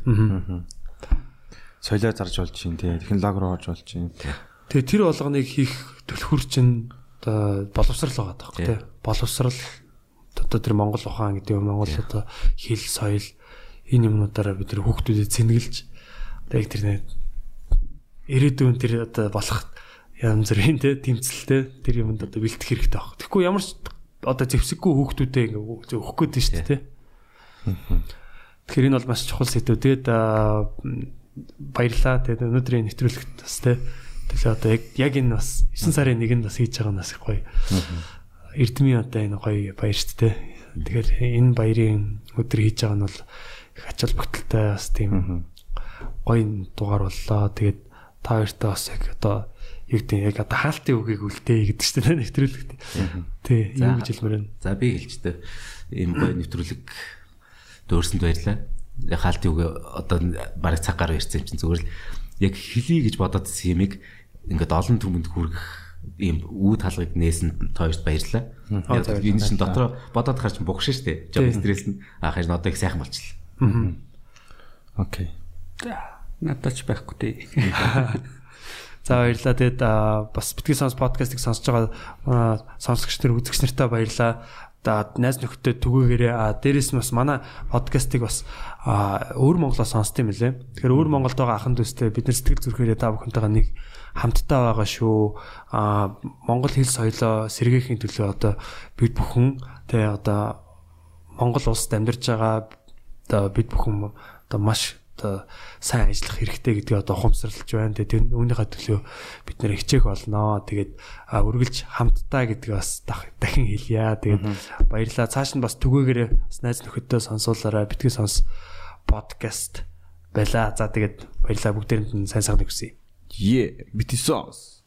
Соёлоо зарж болж чинь те. Технологи руу орж болж чинь. Тэгээ тэр болгоныг хийх төлхөр чинь одоо боловсрал байгаа таахгүй те. Боловсрал одоо тэр Монгол ухаан гэдэг юм Монгол одоо хэл соёл энэ юмнуудаараа бид тэр хүүхдүүдэд цэнгэлж одоо яг тэр ирээдүйн тэр одоо болох янз бүрийн те тэмцэлтэй тэр юмд одоо бэлтгэх хэрэгтэй баг. Тэгэхгүй ямар ч одоо зэвсэггүй хүүхдүүдээ ингээ өгөх гээд байна шүү дээ. Тэгэхээр энэ бол маш чухал сэдв. Тэгээд баярлаа. Тэгээд өнөөдрийн нэвтрүүлэгт бас те тэгээ одоо яг яг энэ бас 9 сарын 1-нд бас хийж байгаа нас их гоё. Эрдмийн одоо энэ гоё баяр шүү дээ. Тэгэхээр энэ баярын өдөр хийж байгаа нь бол их ач холбогдолтой бас тийм гоё дугаар боллоо. Тэгээд та хоёртаа бас яг одоо юу гэдэг яг одоо хаалтын үгийг үлдээ гэдэг чинь нэвтрүүлэгт. Тий, юу гэж хэлмээр байна. За би хэлчихтэй. Энэ гоё нэвтрүүлэг дөөсөнд баярлаа. Хаалтын үг одоо бараг цаг гаруй ирсэн юм чинь зүгээр л яг хэлий гэж бодоодсэн юмыг ингээд олон түмэнд хүргэх ийм үе талгыг нээсэн тоёрт баярлаа. Энэ чинь дотор бодоод харж бугшин штэ. Жог стресс нь аа харин одоо их сайхан болчихлоо. Окей. Надад ч байхгүй дээ. За баярлалаа. Тэгэд бас битгий сонс подкастыг сонсож байгаа сонсогч нар үзэгч нартай баярлалаа да найз нөхдөд түгээгээрээ а дээрэс нь бас манай подкастыг бас өөр Монголоос сонсд юм лээ. Тэгэхээр өөр Монголд байгаа ахын дүүстэй бид нар сэтгэл зүрхээрээ та бүхэнтэйгээ нэг хамтдаа байгаа шүү. А Монгол хэл соёлоо сэргээхийн төлөө одоо бид бүхэн тэ одоо Монгол улсад амьдарч байгаа одоо бид бүхэн одоо маш одоо сайн ажиллах хэрэгтэй гэдгийг одоо ухамсарлаж байна. Тэгээд үүнийхээ төлөө бид нэр хичээх болноо. Тэгээд үргэлж хамтдаа гэдгийг бас дахин хэлье. Тэгээд баярлалаа. Цааш нь бас түгээгээрээ бас найз нөхөдөө сонсуулаарай. Битгий сонс подкаст байла. За тэгээд баярлалаа бүгдээрэнд нь сайн сайхан хүсье. Yeah, битгий сонс.